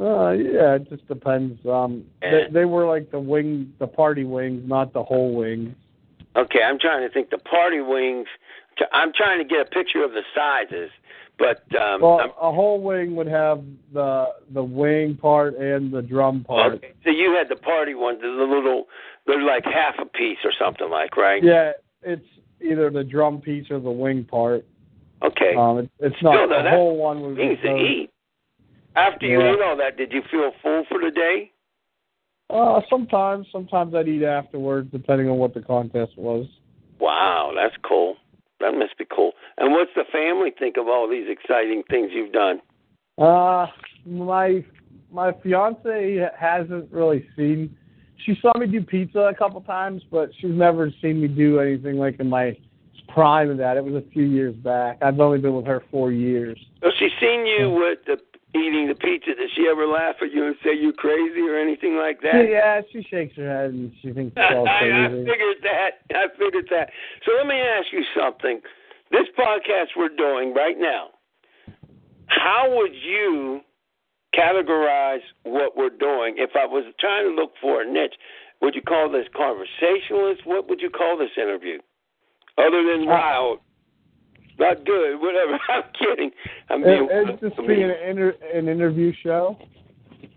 Speaker 3: Uh, yeah, it just depends. Um, they, they were like the wing, the party wings, not the whole wings.
Speaker 2: Okay, I'm trying to think. The party wings. I'm trying to get a picture of the sizes, but um,
Speaker 3: Well,
Speaker 2: I'm-
Speaker 3: a whole wing would have the the wing part and the drum part.
Speaker 2: okay. So you had the party ones, the little, they're like half a piece or something like, right?
Speaker 3: Yeah, it's either the drum piece or the wing part.
Speaker 2: Okay.
Speaker 3: Um, it, it's not the whole one. Would
Speaker 2: Things to eat. After you
Speaker 3: Yeah.
Speaker 2: ate all that, did you feel full for the day?
Speaker 3: Uh, sometimes, sometimes I'd eat afterwards, depending on what the contest was.
Speaker 2: Wow, that's cool. That must be cool. And what's the family think of all these exciting things you've done?
Speaker 3: Uh, my my fiance hasn't really seen. She saw me do pizza a couple times, but she's never seen me do anything like in my prime of that. It was a few years back. I've only been with her four years.
Speaker 2: So she's seen you with the eating the pizza. Does she ever laugh at you and say you're crazy or anything like that?
Speaker 3: Yeah, she shakes her head and she thinks it's all
Speaker 2: I, I figured that. I figured that. So let me ask you something. This podcast we're doing right now, how would you categorize what we're doing? If I was trying to look for a niche, would you call this conversationalist? What would you call this interview? Other than wild, not good, whatever. I'm kidding. I'm
Speaker 3: It,
Speaker 2: being,
Speaker 3: it'd just be an, inter, an interview show.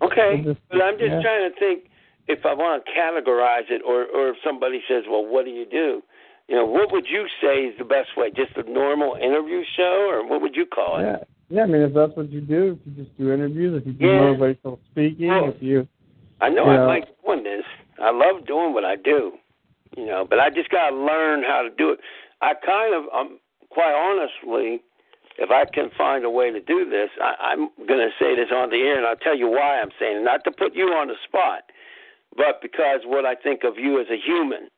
Speaker 2: Okay,
Speaker 3: just-
Speaker 2: but I'm just
Speaker 3: yeah.
Speaker 2: trying to think if I want to categorize it, or or if somebody says, "Well, what do you do?" You know, what would you say is the best way? Just a normal interview show, or what would you call it?
Speaker 3: Yeah, yeah. I mean, if that's what you do, if you just do interviews, if you do
Speaker 2: Yeah.
Speaker 3: motivational speaking,
Speaker 2: Well,
Speaker 3: if you
Speaker 2: I know
Speaker 3: Yeah.
Speaker 2: I like doing this. I love doing what I do. You know, but I just got to learn how to do it. I kind of, um, quite honestly, if I can find a way to do this, I, I'm going to say this on the air, and I'll tell you why I'm saying it. Not to put you on the spot, but because what I think of you as a human.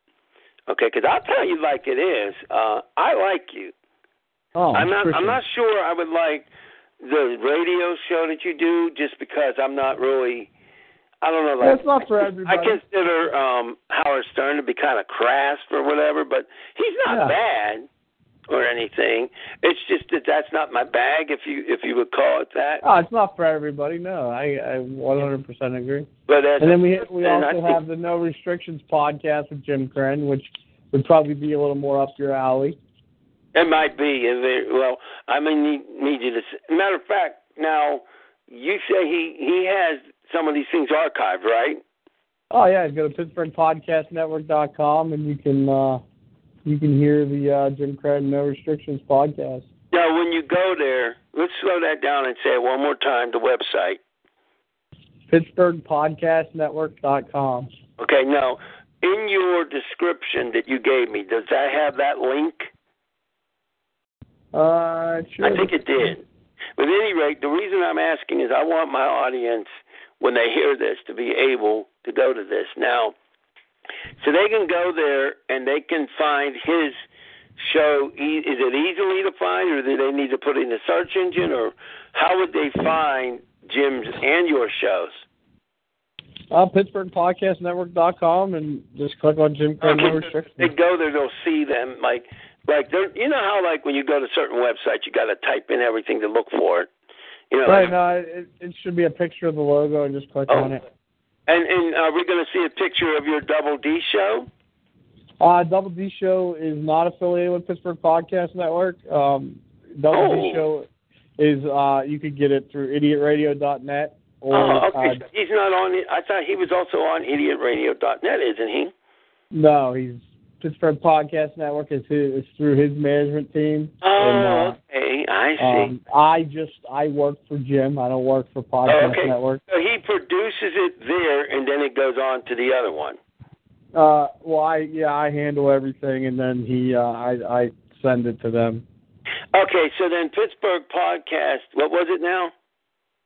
Speaker 2: Okay, because I'll tell you like it is. Uh, I like you.
Speaker 3: oh,
Speaker 2: I'm not. I'm not sure I would like the radio show that you do, just because I'm not really. I don't know. Like,
Speaker 3: That's not for everybody.
Speaker 2: I consider um Howard Stern to be kind of crass or whatever, but he's not
Speaker 3: Yeah.
Speaker 2: bad or anything. It's just that that's not my bag, if you if you would call it that.
Speaker 3: Oh, it's not for everybody. No, I I 100% agree.
Speaker 2: But
Speaker 3: And then we we
Speaker 2: I
Speaker 3: also
Speaker 2: think-
Speaker 3: have the No Restrictions podcast with Jim Krenn, which would probably be a little more up your alley.
Speaker 2: It might be. It, well, I may need, need you to. Matter of fact, now you say he he has some of these things archived, right?
Speaker 3: Oh yeah, go to PittsburghPodcastNetwork.com and you can uh, you can hear the uh, Jim Krenn No Restrictions podcast.
Speaker 2: Now, when you go there, let's slow that down and say it one more time. The website.
Speaker 3: PittsburghPodcastNetwork.com.
Speaker 2: Okay. Now, in your description that you gave me, does that have that link?
Speaker 3: Uh, sure.
Speaker 2: I think it did. But at any rate, the reason I'm asking is I want my audience, when they hear this, to be able to go to this. Now, so they can go there and they can find his show. Is it easily to find, or do they need to put it in a search engine, or how would they find Jim's and your shows?
Speaker 3: Uh, PittsburghPodcastNetwork.com and just click on Jim Krenn No
Speaker 2: Okay,
Speaker 3: Restrictions.
Speaker 2: They go there, they'll see them. Like, like they're, you know how like when you go to certain websites, you got to type in everything to look for it. You know,
Speaker 3: Right,
Speaker 2: like-
Speaker 3: no, it, it should be a picture of the logo and just click
Speaker 2: Oh.
Speaker 3: on it.
Speaker 2: And and are we going to see a picture of your Double D show?
Speaker 3: Uh, Double D Show is not affiliated with Pittsburgh Podcast Network. Um, Double
Speaker 2: Oh.
Speaker 3: D Show is uh, you could get it through idiotradio.net or
Speaker 2: oh, okay.
Speaker 3: uh,
Speaker 2: he's not on it. I thought he was also on IdiotRadio.net, isn't he?
Speaker 3: no, he's Pittsburgh Podcast Network is his, is through his management team.
Speaker 2: Oh,
Speaker 3: and, uh,
Speaker 2: okay. I see.
Speaker 3: um, I just I work for Jim. I don't work for Podcast
Speaker 2: Oh, okay.
Speaker 3: Network.
Speaker 2: So he produces it there, and then it goes on to the other one.
Speaker 3: Uh, well, I yeah I handle everything, and then he uh, I I send it to them.
Speaker 2: Okay, so then Pittsburgh podcast. What was it now?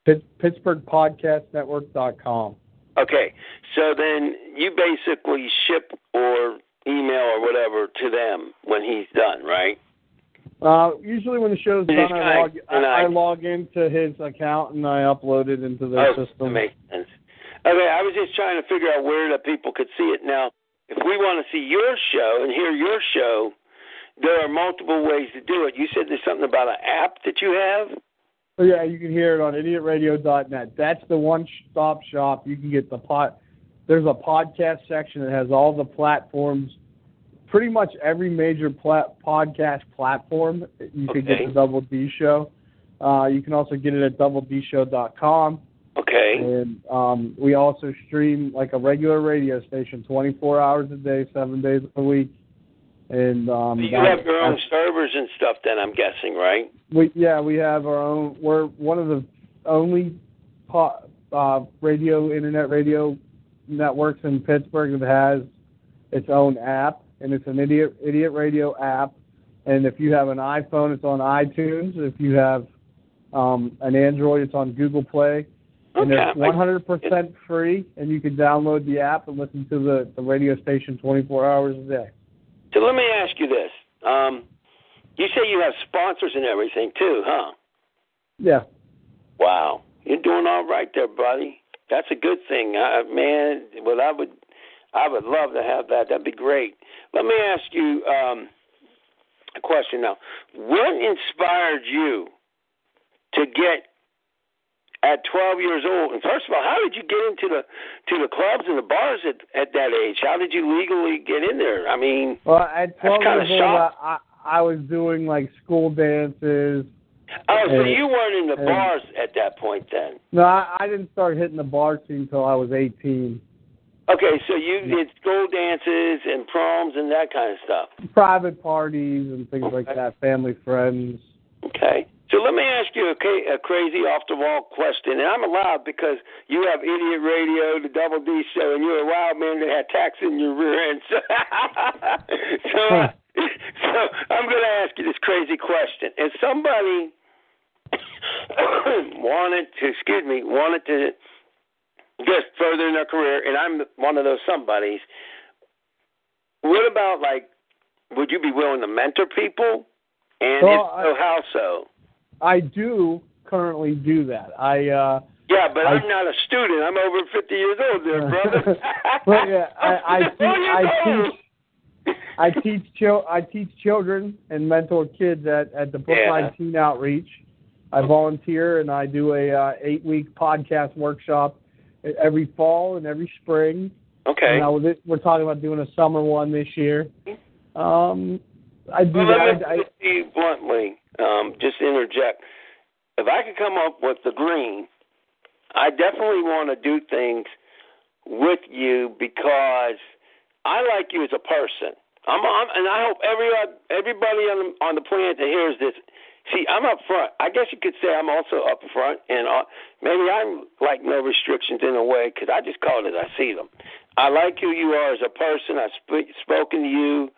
Speaker 3: Pitt, PittsburghPodcastNetwork.com.
Speaker 2: Okay, so then you basically ship or email or whatever to them when he's done, right?
Speaker 3: Uh, usually when the show's done, I log I,
Speaker 2: I-
Speaker 3: log into his account and I upload it into their
Speaker 2: oh, that
Speaker 3: system.
Speaker 2: makes sense. Okay, I was just trying to figure out where the people could see it. Now, if we want to see your show and hear your show, there are multiple ways to do it. You said there's something about an app that you have.
Speaker 3: Oh, yeah, you can hear it on idiotradio.net. That's the one-stop shop. You can get the pod. There's a podcast section that has all the platforms, pretty much every major pla- podcast platform. You can
Speaker 2: Okay.
Speaker 3: get the Double D Show. Uh, you can also get it at doubledshow.com.
Speaker 2: Okay.
Speaker 3: And um, we also stream like a regular radio station, 24 hours a day, seven days a week. And um,
Speaker 2: You have your own servers and stuff, then I'm guessing, right?
Speaker 3: we yeah, we have our own. We're one of the only po- uh, radio, internet radio networks in Pittsburgh that has its own app, and it's an idiot idiot radio app. And if you have an iPhone, it's on iTunes. If you have um, an Android, it's on Google Play. And
Speaker 2: Okay.
Speaker 3: it's 100% free, and you can download the app and listen to the, the radio station 24 hours a day.
Speaker 2: So let me ask you this. Um, you say you have sponsors and everything too, huh?
Speaker 3: Yeah.
Speaker 2: Wow, you're doing all right there, buddy. That's a good thing, uh, man. Well, I would, I would love to have that. That'd be great. Let me ask you um, a question now. What inspired you to get at 12 years old? And first of all, how did you get into the to the clubs and the bars at at that age? How did you legally get in there? I mean,
Speaker 3: Well, at 12
Speaker 2: kinda
Speaker 3: years old. I, I was doing like school dances.
Speaker 2: Oh, so
Speaker 3: And-
Speaker 2: you weren't in the
Speaker 3: and-
Speaker 2: bars at that point then?
Speaker 3: No, I, I didn't start hitting the bar scene until I was 18.
Speaker 2: Okay, so you did school dances and proms and that kind of stuff.
Speaker 3: Private parties and things like that, family, friends.
Speaker 2: Okay. So let me ask you a, a crazy off the wall question, and I'm allowed because you have Idiot Radio, the Double D Show, and you're a wild man that had tacks in your rear end. So, so, so I'm going to ask you this crazy question: If somebody wanted to, excuse me, wanted to just further in their career, and I'm one of those somebodies, what about like? Would you be willing to mentor people? And
Speaker 3: Well,
Speaker 2: if so, how so?
Speaker 3: I do currently do that. I uh
Speaker 2: Yeah, but
Speaker 3: I-
Speaker 2: I, am not a student. I'm over 50 years old, there, brother.
Speaker 3: well, yeah, I, I,
Speaker 2: I'm 50
Speaker 3: teach, I teach I teach chil- I teach children and mentor kids at at the Brookline
Speaker 2: Yeah.
Speaker 3: Teen Outreach. I volunteer and I do a uh, eight week podcast workshop every fall and every spring.
Speaker 2: Okay.
Speaker 3: Was, we're talking about doing a summer one this year. Um, I do
Speaker 2: Well, let me
Speaker 3: that. I,
Speaker 2: put it to you bluntly, um, just interject. If I could come up with the green, I definitely want to do things with you because I like you as a person. I'm, I'm and I hope every everybody on the, on the planet that hears this. See, I'm up front. I guess you could say I'm also up front, and uh, maybe I'm like no restrictions in a way because I just call it as I see them. I like who you are as a person. I've sp- spoken to you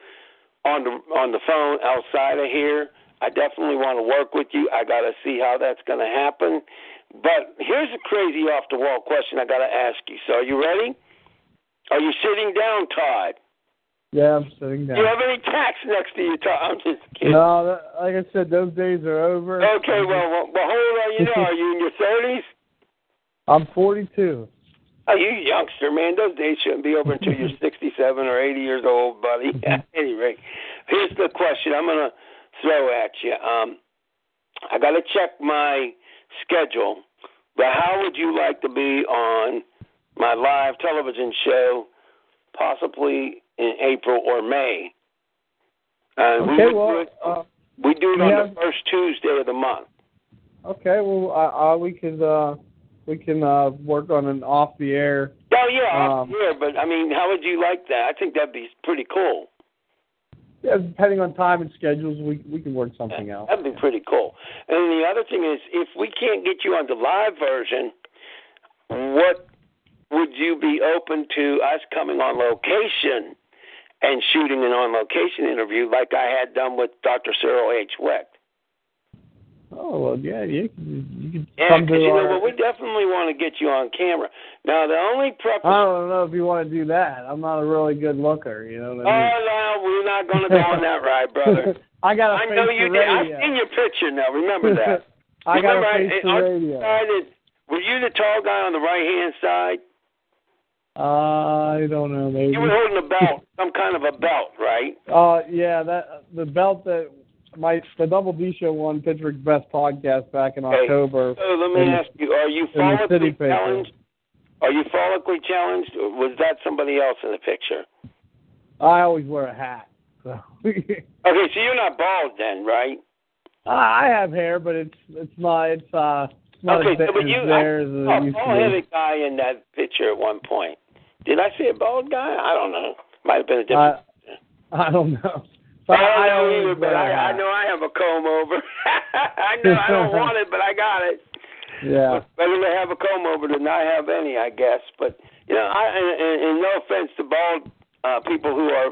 Speaker 2: on the on the phone outside of here. I definitely want to work with you. I got to see how that's going to happen. But here's a crazy off the wall question I got to ask you. So, are you ready? Are you sitting down, Todd?
Speaker 3: Yeah, I'm sitting
Speaker 2: Do
Speaker 3: down.
Speaker 2: you have any tacks next to you, Todd? I'm just kidding.
Speaker 3: No, that, like I said, those days are over.
Speaker 2: Okay, well, well, well, how old are you now? Are you in your thirties?
Speaker 3: I'm 42.
Speaker 2: Oh, you youngster, man. Those days shouldn't be over until you're 67 or 80 years old, buddy. At any rate, here's the question I'm going to throw at you. Um, I got to check my schedule, but how would you like to be on my live television show, possibly in April or May? Uh, we,
Speaker 3: Okay,
Speaker 2: would do it,
Speaker 3: uh,
Speaker 2: we do it
Speaker 3: we
Speaker 2: on the first Tuesday of the month.
Speaker 3: okay, well, uh, uh, we could uh, we can uh, work on an off the air.
Speaker 2: Oh yeah,
Speaker 3: Um,
Speaker 2: yeah, but I mean, how would you like that? I think that'd be pretty cool.
Speaker 3: yeah, depending on time and schedules, we we can work something out.
Speaker 2: That'd be pretty cool. And the other thing is, if we can't get you on the live version, what would you be open to us coming on location and shooting an on location interview like I had done with Dr. Cyril H. Wecht?
Speaker 3: Oh well, yeah, you can you can
Speaker 2: Yeah,
Speaker 3: come to
Speaker 2: because you know
Speaker 3: our-
Speaker 2: what, we definitely want to get you on camera. Now, the only preface.
Speaker 3: I don't know if you want to do that. I'm not a really good looker, you know what
Speaker 2: oh
Speaker 3: I mean?
Speaker 2: Oh, no, we're not going to go on that ride, brother.
Speaker 3: I got a
Speaker 2: I know you did. I've seen your picture now. Remember that.
Speaker 3: I got face
Speaker 2: I, on
Speaker 3: radio.
Speaker 2: were you the tall guy on the right hand side?
Speaker 3: Uh, I don't know, maybe.
Speaker 2: You were holding a belt, some kind of a belt, right?
Speaker 3: Uh, yeah, that the belt that my the Double D Show won Pittsburgh's best podcast back in
Speaker 2: Okay.
Speaker 3: October.
Speaker 2: So let me
Speaker 3: In-
Speaker 2: ask you: Are you follically challenged? Are you follically challenged, or was that somebody else in the picture?
Speaker 3: I always wear a hat. So.
Speaker 2: Okay, so you're not bald then, right?
Speaker 3: I have hair, but it's it's not it's uh it's not
Speaker 2: okay,
Speaker 3: as,
Speaker 2: so but
Speaker 3: as
Speaker 2: you,
Speaker 3: there
Speaker 2: I
Speaker 3: as it
Speaker 2: saw a
Speaker 3: used to be.
Speaker 2: bald-headed guy in that picture at one point. Did I see a bald guy? I don't know. Might have been a different.
Speaker 3: I I don't know.
Speaker 2: I don't know either, but I, I know I have a comb over. I know I don't want it, but I got it.
Speaker 3: Yeah.
Speaker 2: Better to have a comb over than not have any, I guess. But you know, I and, and, and no offense to bald uh, people who are,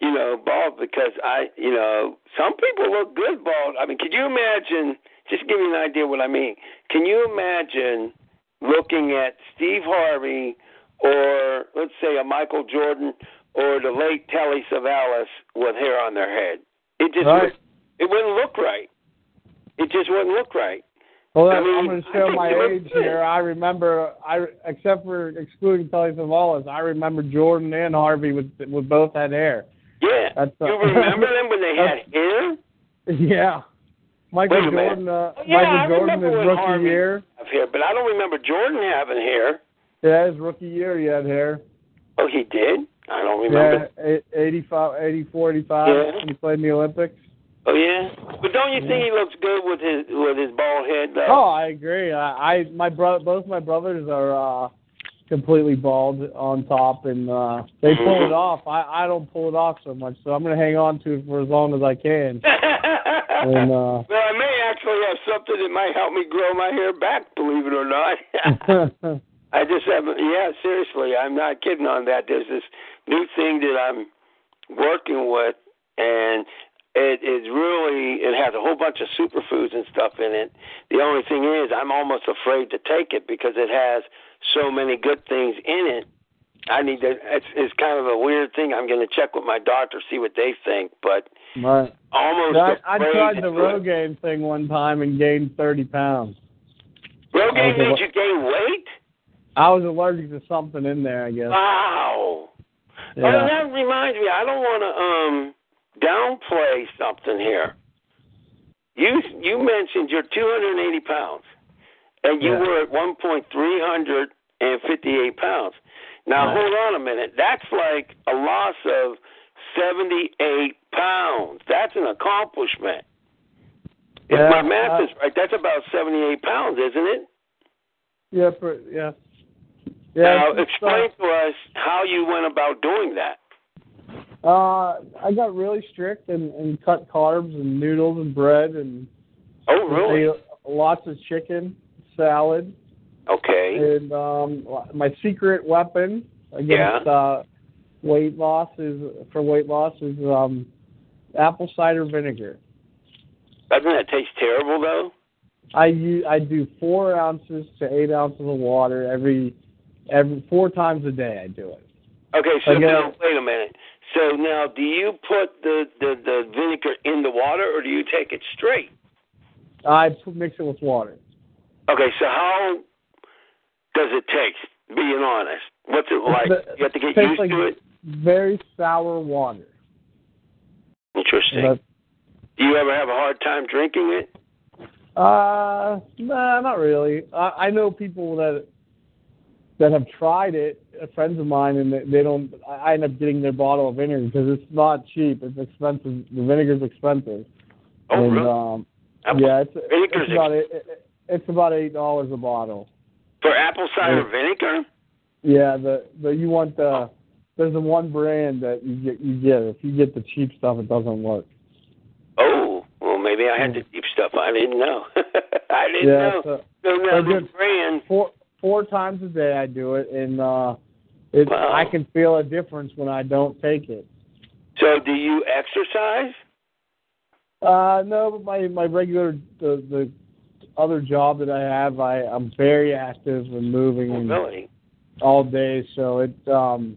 Speaker 2: you know, bald because I, you know, some people look good bald. I mean, could you imagine? Just give you an idea what I mean. Can you imagine looking at Steve Harvey or let's say a Michael Jordan or the late Telly Savalas with hair on their head? It just
Speaker 3: right.
Speaker 2: it wouldn't look right. It just wouldn't look right.
Speaker 3: Well,
Speaker 2: I
Speaker 3: I'm
Speaker 2: mean,
Speaker 3: going to show my age here. I remember, I except for excluding Telly Savalas, I remember Jordan and Harvey with with both had hair.
Speaker 2: Yeah.
Speaker 3: That's, uh,
Speaker 2: you remember them when they had hair?
Speaker 3: Yeah, Michael
Speaker 2: Wait a minute.
Speaker 3: Jordan. Uh,
Speaker 2: Oh, yeah, I
Speaker 3: Michael Jordan,
Speaker 2: remember
Speaker 3: his rookie
Speaker 2: Harvey-
Speaker 3: year.
Speaker 2: Have hair, but I don't remember Jordan having hair.
Speaker 3: Yeah, his rookie year, he had hair.
Speaker 2: Oh, he did. I don't remember.
Speaker 3: Yeah, eight- 85, 84, 85.
Speaker 2: Yeah.
Speaker 3: He played in the Olympics.
Speaker 2: Oh yeah. But don't you think he looks good with his with his bald head though?
Speaker 3: Oh, I agree. I, I my brother, both my brothers are uh completely bald on top, and uh they pull it off. I I don't pull it off so much, so I'm gonna hang on to it for as long as I can. And uh
Speaker 2: well, I may actually have something that might help me grow my hair back. Believe it or not. I just haven't. Yeah, seriously, I'm not kidding on that. There's this new thing that I'm working with, and it is really it has a whole bunch of superfoods and stuff in it. The only thing is, I'm almost afraid to take it because it has so many good things in it. I need to. It's, it's kind of a weird thing. I'm going to check with my doctor, see what they think, but
Speaker 3: right.
Speaker 2: almost.
Speaker 3: I, I tried the. Rogaine thing one time and gained 30 pounds.
Speaker 2: Rogaine
Speaker 3: Okay,
Speaker 2: made you gain weight.
Speaker 3: I was allergic to something in there, I guess.
Speaker 2: Wow.
Speaker 3: Yeah.
Speaker 2: Well, that reminds me. I don't want to um downplay something here. You you mentioned you're 280 pounds, and you
Speaker 3: Yeah.
Speaker 2: were at one point 358 pounds. Now
Speaker 3: Right.
Speaker 2: hold on a minute. That's like a loss of 78 pounds. That's an accomplishment. If my math
Speaker 3: uh,
Speaker 2: is right, that's about 78 pounds, isn't it?
Speaker 3: Yeah, per, yeah. Yeah.
Speaker 2: now explain to us how you went about doing that.
Speaker 3: Uh, I got really strict and, and cut carbs and noodles and bread and
Speaker 2: Oh, really?
Speaker 3: lots of chicken, salad,
Speaker 2: Okay.
Speaker 3: and um, my secret weapon against uh, weight loss is for weight loss is um, apple cider vinegar.
Speaker 2: Doesn't that taste terrible though?
Speaker 3: I use, I do four ounces to eight ounces of water every every four times a day. I do it.
Speaker 2: Okay, so
Speaker 3: Again-
Speaker 2: now wait a minute. So now, do you put the, the the vinegar in the water, or do you take it straight?
Speaker 3: I put, mix it with water.
Speaker 2: Okay, so how does it taste? Being honest, what's it like?
Speaker 3: The-
Speaker 2: You have to get used
Speaker 3: like
Speaker 2: to it.
Speaker 3: Very sour water.
Speaker 2: Interesting.
Speaker 3: But,
Speaker 2: Do you ever have a hard time drinking it?
Speaker 3: uh, nah, not really. I, I know people that that have tried it. uh, Friends of mine, and they, don't. I end up getting their bottle of vinegar because it's not cheap. It's expensive. The vinegar's expensive.
Speaker 2: Oh,
Speaker 3: and,
Speaker 2: really?
Speaker 3: Um,
Speaker 2: Apple-
Speaker 3: yeah, it's, it's about eight, it's about eight dollars a bottle.
Speaker 2: For apple cider
Speaker 3: Yeah.
Speaker 2: vinegar?
Speaker 3: Yeah, the the you want the there's the one brand that you get you get. If you get the cheap stuff, it doesn't work.
Speaker 2: Oh, well, maybe I had the cheap stuff. I didn't know. I didn't
Speaker 3: yeah,
Speaker 2: know.
Speaker 3: so
Speaker 2: So
Speaker 3: I
Speaker 2: now
Speaker 3: did-
Speaker 2: brand.
Speaker 3: four four times a day I do it, and uh, it
Speaker 2: Wow.
Speaker 3: I can feel a difference when I don't take it.
Speaker 2: So do you exercise?
Speaker 3: Uh, no, but my my regular the the other job that I have, I I'm very active and moving and
Speaker 2: Really?
Speaker 3: all day. So it um,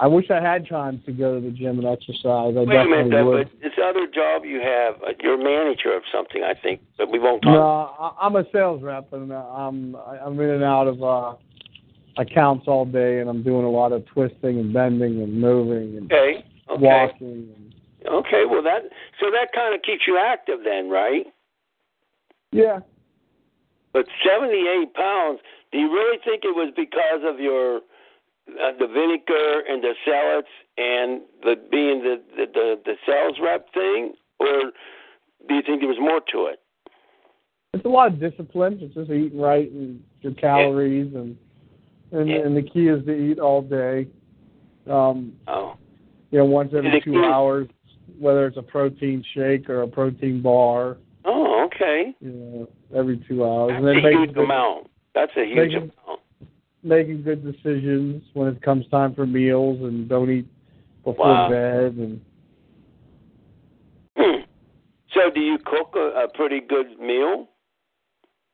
Speaker 3: I wish I had time to go to the gym and exercise. I
Speaker 2: Wait a minute, though,
Speaker 3: would.
Speaker 2: but this other job you have, uh, you're a manager of something, I think, but we won't talk.
Speaker 3: No, I, I'm a sales rep, and uh, I'm I'm in and out of uh, accounts all day, and I'm doing a lot of twisting and bending and moving and
Speaker 2: Okay. Okay.
Speaker 3: walking. And,
Speaker 2: Okay. Well, that so that kind of keeps you active then, right?
Speaker 3: yeah,
Speaker 2: But 78 pounds. Do you really think it was because of your uh, the vinegar and the salads and the being the, the the the sales rep thing, or do you think there was more to it?
Speaker 3: it's a lot of discipline. It's just eating right and your calories, and and
Speaker 2: Yeah.
Speaker 3: and the key is to eat all day. Um,
Speaker 2: Oh.
Speaker 3: you know, once every two hours, whether it's a protein shake or a protein bar.
Speaker 2: Oh, okay.
Speaker 3: You know, every two hours,
Speaker 2: That's
Speaker 3: and then
Speaker 2: a huge amount. That's a huge
Speaker 3: Making-
Speaker 2: amount.
Speaker 3: Making good decisions when it comes time for meals, and don't eat before
Speaker 2: Wow.
Speaker 3: bed. And.
Speaker 2: So, do you cook a, a pretty good meal?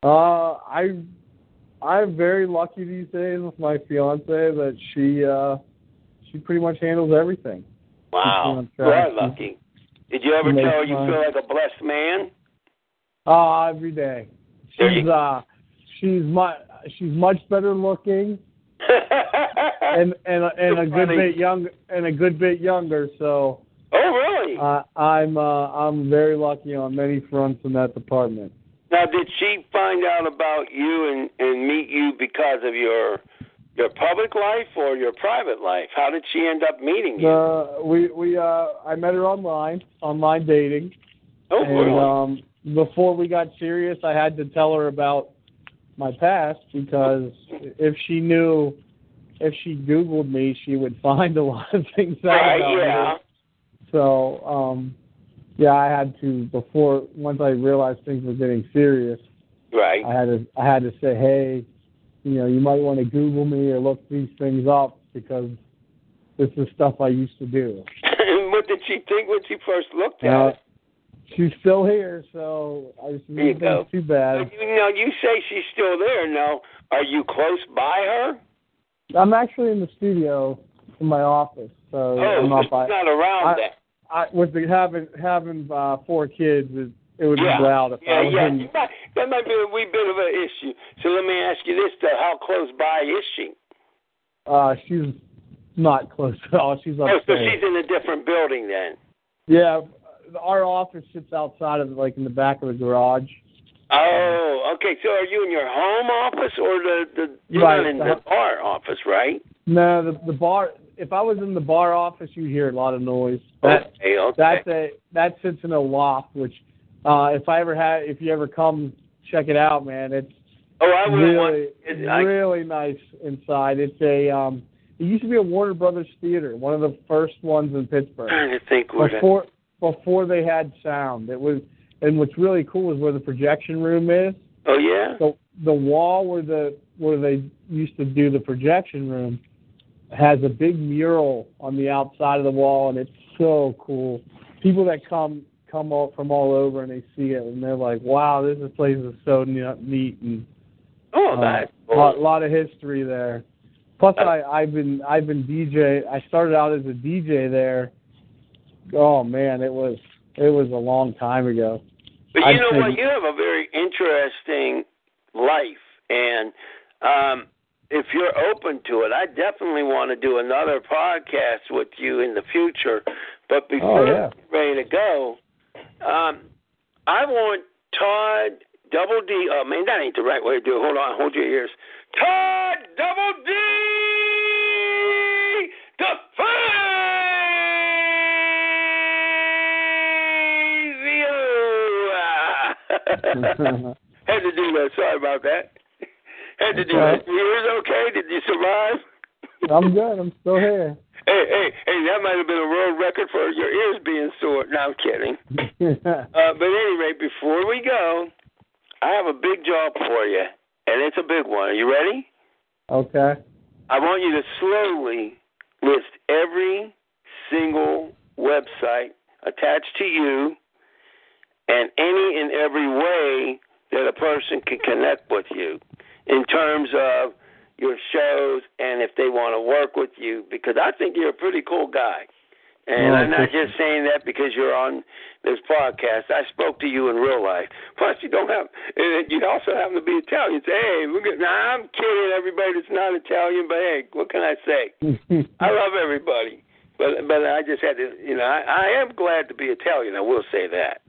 Speaker 3: uh, I I'm very lucky these days with my fiance that she uh she pretty much handles everything.
Speaker 2: Wow, you are lucky. Did you ever tell her you feel like a blessed man?
Speaker 3: Uh every day. She's uh she's much she's much better looking and and and a good bit young and a good bit younger. So
Speaker 2: oh, really?
Speaker 3: uh, I'm uh, I'm very lucky on many fronts in that department.
Speaker 2: now, did she find out about you and and meet you because of your your public life or your private life? How did she end up meeting you?
Speaker 3: Uh, we we uh, I met her online, online dating,
Speaker 2: oh,
Speaker 3: and
Speaker 2: really?
Speaker 3: um, before we got serious, I had to tell her about my past because if she knew, if she Googled me, she would find a lot of things out
Speaker 2: right?
Speaker 3: about
Speaker 2: Yeah.
Speaker 3: me. So, um, yeah, I had to before once I realized things were getting serious.
Speaker 2: Right.
Speaker 3: I had to I had to say, hey, you know, you might want to Google me or look these things up because this is stuff I used to do.
Speaker 2: and what did she think when she first looked at
Speaker 3: Now,
Speaker 2: it?
Speaker 3: She's still here, so I just didn't
Speaker 2: go.
Speaker 3: too bad.
Speaker 2: You know, you say she's still there. Now, are you close by her?
Speaker 3: I'm actually in the studio in my office, so
Speaker 2: Oh,
Speaker 3: I'm not
Speaker 2: she's
Speaker 3: by.
Speaker 2: not around
Speaker 3: I-
Speaker 2: then.
Speaker 3: I, with the having having uh, four kids, it, it would
Speaker 2: Yeah.
Speaker 3: be loud if I
Speaker 2: Yeah,
Speaker 3: was
Speaker 2: yeah.
Speaker 3: in.
Speaker 2: Might, that might be a wee bit of an issue. So let me ask you this: though, how close by is she?
Speaker 3: Uh, she's not close at all. She's
Speaker 2: Oh, so she's in a different building then.
Speaker 3: Yeah, our office sits outside of like in the back of the garage.
Speaker 2: Oh, okay. So are you in your home office or the the you're
Speaker 3: Right.
Speaker 2: not in the bar office, right?
Speaker 3: No, the the bar. If I was in the bar office, you'd hear a lot of noise. That
Speaker 2: okay, okay.
Speaker 3: that's a that sits in a loft. Which, uh, if I ever had, if you ever come check it out, man, it's
Speaker 2: oh, I would
Speaker 3: really
Speaker 2: want. It, I,
Speaker 3: really nice inside. It's a um. It used to be a Warner Brothers theater, one of the first ones in
Speaker 2: I'm
Speaker 3: Pittsburgh.
Speaker 2: trying to think.
Speaker 3: Before before they had sound, it was. And what's really cool is where the projection room is.
Speaker 2: Oh yeah.
Speaker 3: So the wall where the where they used to do the projection room has a big mural on the outside of the wall and it's so cool. People that come come all, from all over and they see it and they're like, "Wow, this is- place is so ne- neat and
Speaker 2: Oh,
Speaker 3: uh,
Speaker 2: that's
Speaker 3: a lot, lot of history there." Plus, I I've been I've been DJ. I started out as a DJ there. Oh man, it was it was a long time ago.
Speaker 2: But you
Speaker 3: I'd
Speaker 2: know what? You have a very interesting life, and um, if you're open to it, I definitely want to do another podcast with you in the future. But before
Speaker 3: Oh, yeah.
Speaker 2: we're ready to go, um, I want Todd Double D. Oh man, that ain't the right way to do it. Hold on, hold your ears. Todd Double D. DeFazio. Had to do that. Sorry about that. Had to do that. Your ears okay? Did you survive?
Speaker 3: I'm good. I'm still here.
Speaker 2: Hey, hey, hey! That might have been a world record for your ears being sore. No, I'm kidding. uh, but anyway, before we go, I have a big job for you, and it's a big one. Are you ready?
Speaker 3: okay.
Speaker 2: I want you to slowly list every single website attached to you and any and every way that a person can connect with you in terms of your shows and if they want to work with you because I think you're a pretty cool guy. And
Speaker 3: Well,
Speaker 2: I'm not just saying that because you're on this podcast. I spoke to you in real life. Plus, you don't have, and you also happen to be Italian. Say, hey, look at, now I'm kidding everybody that's not Italian, but hey, what can I say? I love everybody, but but I just had to, you know, I, I am glad to be Italian. I will say that.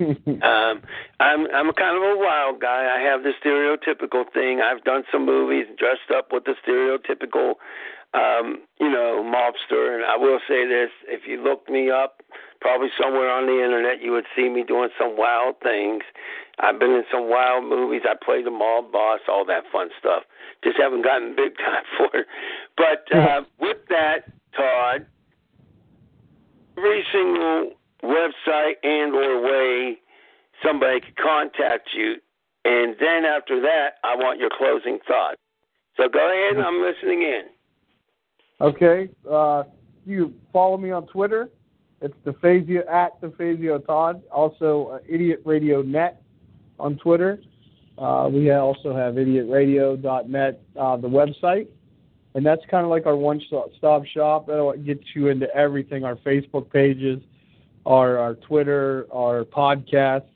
Speaker 2: Um, I'm I'm kind of a wild guy. I have the stereotypical thing. I've done some movies dressed up with the stereotypical, um, you know, mobster. And I will say this: if you look me up, probably somewhere on the internet, you would see me doing some wild things. I've been in some wild movies. I played the mob boss, all that fun stuff. Just haven't gotten big time for it. But uh, with that, Todd, every single website and or way somebody could contact you and then after that I want your closing thought. So go ahead I'm listening in.
Speaker 3: Okay. Uh, you follow me on Twitter. It's DeFazio at DeFazio Todd. Also, uh, Idiot Radio Net on Twitter. Uh, we also have idiotradio.net, uh, the website. And that's kind of like our one stop shop. That'll get you into everything our Facebook pages, our, our Twitter, our podcasts.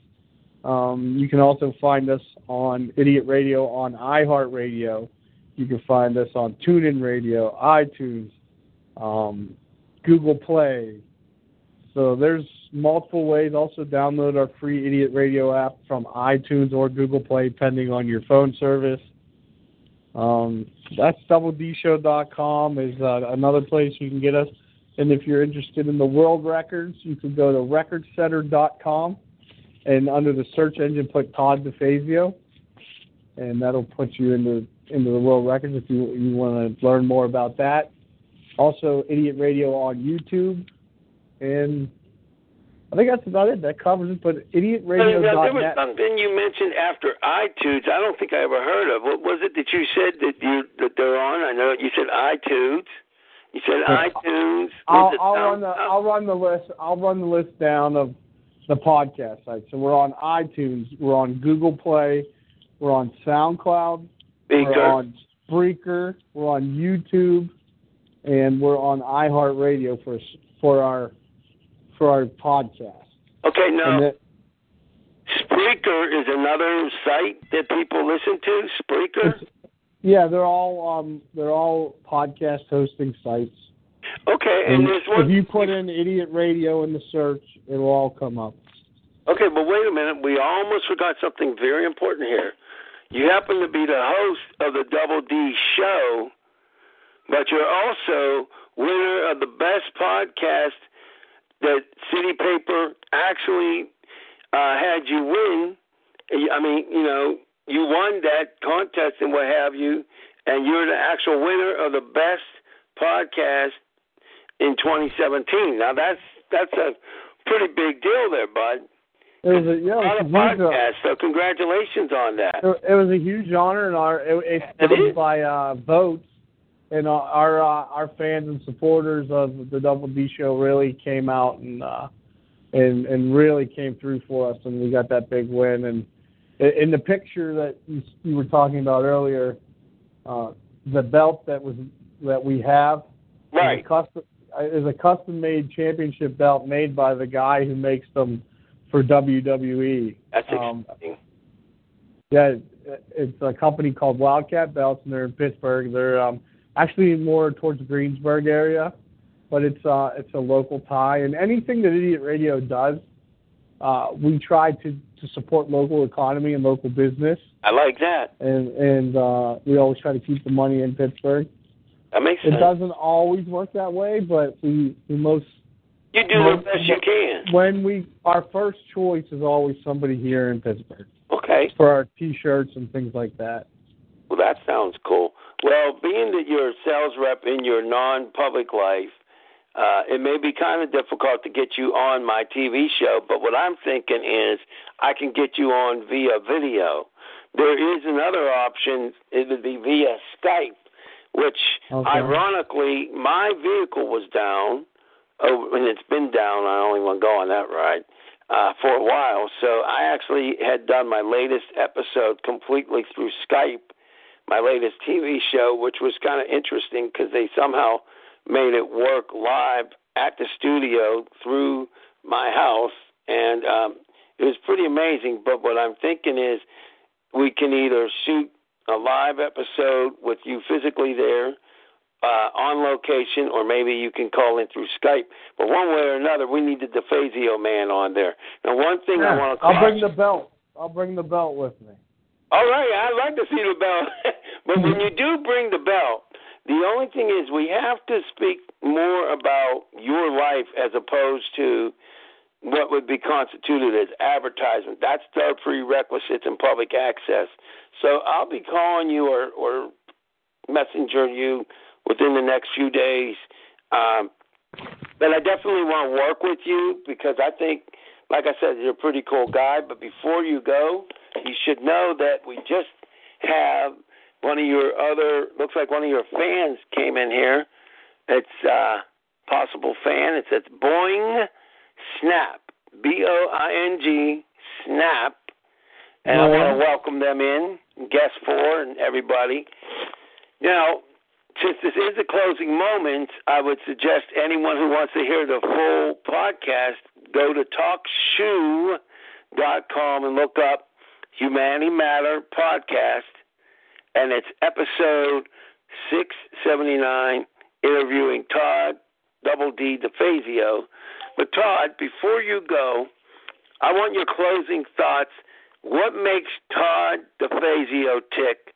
Speaker 3: Um, you can also find us on Idiot Radio on iHeartRadio. You can find us on TuneIn Radio, iTunes, um, Google Play. So there's multiple ways. Also download our free Idiot Radio app from iTunes or Google Play, depending on your phone service. Um, that's doubledshow.com is uh, another place you can get us. And if you're interested in the world records, you can go to recordsetter.com and under the search engine put Todd DeFazio, and that'll put you into into the world records if you you want to learn more about that. Also, Idiot Radio on YouTube, and I think that's about it. That covers it. But
Speaker 2: Now, there was something you mentioned after iTunes. I don't think I ever heard of. What was it that you said that you that they're on? I know you said iTunes. You said iTunes.
Speaker 3: I'll, I'll run the I'll run the list. I'll run the list down of the podcast sites. So we're on iTunes. We're on Google Play. We're on SoundCloud. We're on Spreaker. We're on YouTube, and we're on iHeartRadio for for our for our podcast.
Speaker 2: Okay, now
Speaker 3: that,
Speaker 2: Spreaker is another site that people listen to. Spreaker.
Speaker 3: yeah, they're all um they're all podcast hosting sites.
Speaker 2: Okay, and
Speaker 3: And
Speaker 2: there's one.
Speaker 3: if you put in Idiot Radio in the search, it'll all come up.
Speaker 2: Okay, but wait a minute. We almost forgot something very important here. You happen to be the host of the Double D show, but you're also winner of the best podcast that City Paper actually uh, had you win. I mean, you know, you won that contest and what have you, and you're the actual winner of the best podcast in 2017. Now that's that's a pretty big deal there, bud.
Speaker 3: It was a yeah, it was a uh,
Speaker 2: podcasts, so congratulations on that.
Speaker 3: It it was a huge honor, and our it,
Speaker 2: It
Speaker 3: it's by uh, votes, and our our, uh, our fans and supporters of the Double D Show really came out and uh, and and really came through for us, and we got that big win. And in the picture that you, you were talking about earlier, uh, the belt that was that we have
Speaker 2: Right.
Speaker 3: custom is a custom made championship belt made by the guy who makes them for WWE.
Speaker 2: That's
Speaker 3: Um,
Speaker 2: exciting.
Speaker 3: yeah, it's a company called Wildcat Belts, and they're in Pittsburgh. They're um, actually more towards the Greensburg area, but it's uh, it's a local tie. And anything that Idiot Radio does, uh, we try to to support local economy and local business,
Speaker 2: I like that.
Speaker 3: and and uh, we always try to keep the money in Pittsburgh.
Speaker 2: That makes
Speaker 3: It doesn't always work that way, but we we most
Speaker 2: You do the best you can.
Speaker 3: when we our first choice is always somebody here in Pittsburgh
Speaker 2: Okay.
Speaker 3: for our T-shirts and things like that.
Speaker 2: Well, that sounds cool. Well, being that you're a sales rep in your non-public life, uh, it may be kind of difficult to get you on my TV show. But what I'm thinking is, I can get you on via video. There is another option. It would be via Skype, which,
Speaker 3: Okay.
Speaker 2: ironically, my vehicle was down. Oh, and it's been down. I only want to go on that ride uh, for a while. So I actually had done my latest episode completely through Skype, my latest TV show, which was kind of interesting because they somehow made it work live at the studio through my house, and um, it was pretty amazing. But what I'm thinking is we can either shoot a live episode with you physically there uh, on location, or maybe you can call in through Skype. But one way or another, we need the DeFazio man on there. Now, one thing I want to
Speaker 3: I'll bring the belt. I'll bring the belt with me.
Speaker 2: All right, I'd like to see the belt. but when you do bring the belt, the only thing is we have to speak more about your life as opposed to what would be constituted as advertisement. That's their prerequisites in public access. So I'll be calling you or, or messenger you within the next few days. Um, but I definitely want to work with you because I think, like I said, you're a pretty cool guy. But before you go, you should know that we just have one of your other looks like one of your fans came in here. It's uh possible fan. It says Boing Snap. B O I N G Snap. And I want to welcome them in, guest four and everybody. Now, since this is the closing moment, I would suggest anyone who wants to hear the full podcast go to talkshoe.com and look up Humanity Matter podcast, and it's episode 679, interviewing Todd Double D DeFazio. But Todd, before you go, I want your closing thoughts. What makes Todd DeFazio tick,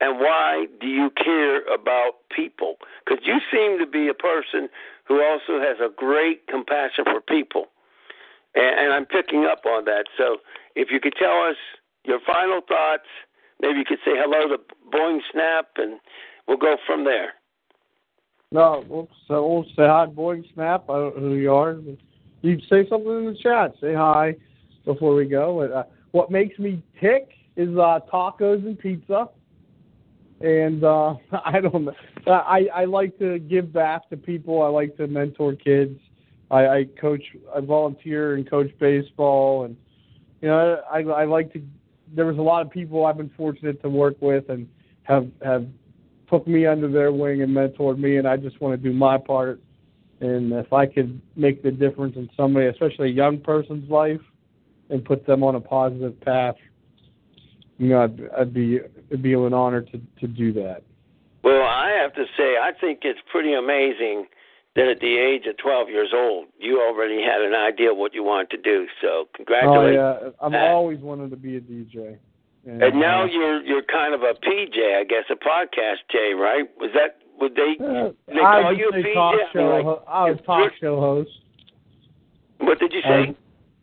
Speaker 2: and why do you care about people? Because you seem to be a person who also has a great compassion for people, and, I'm picking up on that. So, if you could tell us your final thoughts, maybe you could say hello to Boing Snap, and we'll go from there.
Speaker 3: No, we'll, so we'll say hi, Boy Snap. I don't know who you are. You say something in the chat. Say hi before we go. Uh, what makes me tick is uh, tacos and pizza. And uh, I don't know. I I like to give back to people. I like to mentor kids. I, I coach. I volunteer and coach baseball, and you know I I like to. There was a lot of people I've been fortunate to work with and have have took me under their wing and mentored me, and I just want to do my part. And if I could make the difference in somebody, especially a young person's life, and put them on a positive path, you know, I'd, I'd be it'd be an honor to to do that.
Speaker 2: Well, I have to say, I think it's pretty amazing that at the age of 12 years old, you already had an idea what you wanted to do. So,
Speaker 3: oh,
Speaker 2: congratulations.
Speaker 3: Oh yeah, I've always wanted to be a DJ. And,
Speaker 2: And now
Speaker 3: uh,
Speaker 2: you're you're kind of a PJ, I guess, a podcast J, right? Was that would they?
Speaker 3: uh,
Speaker 2: they call you a PJ?
Speaker 3: talk
Speaker 2: I mean,
Speaker 3: show.
Speaker 2: like,
Speaker 3: I was talk show host.
Speaker 2: What did you say?
Speaker 3: Um,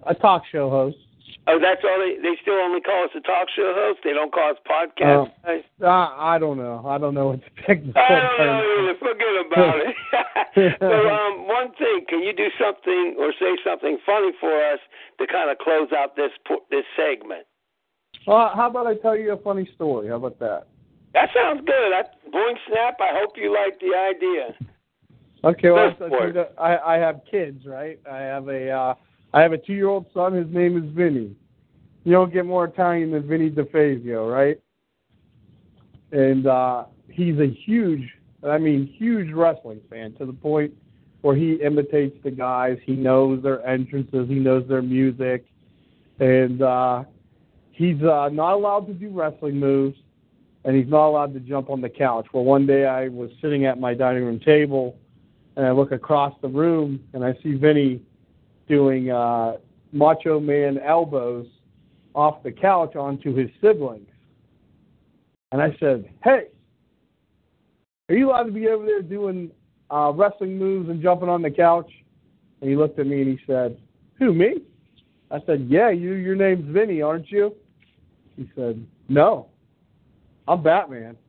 Speaker 3: a talk show host.
Speaker 2: oh, that's all they they still only call us a talk show host. They don't call us podcast.
Speaker 3: Uh, I don't know. I don't know what the technical
Speaker 2: I don't know either. Forget about it. so, um, one thing, can you do something or say something funny for us to kind of close out this this segment?
Speaker 3: How about I tell you a funny story? How about that?
Speaker 2: That sounds good. I, Boing Snap, I hope you like the idea.
Speaker 3: Okay, well, I. I, I have kids, right? I have a uh, I have a two year old son. His name is Vinny. You don't get more Italian than Vinny DeFazio, right? And uh, he's a huge, I mean, huge wrestling fan to the point where he imitates the guys. He knows their entrances. He knows their music, and uh, he's uh, not allowed to do wrestling moves, and he's not allowed to jump on the couch. Well, one day I was sitting at my dining room table, and I look across the room, and I see Vinny doing uh, Macho Man elbows off the couch onto his siblings. And I said, "Hey, are you allowed to be over there doing uh, wrestling moves and jumping on the couch?" And he looked at me and he said, "Who me?" I said, "Yeah, you. Your name's Vinny, aren't you?" He said, "No." I'm Batman.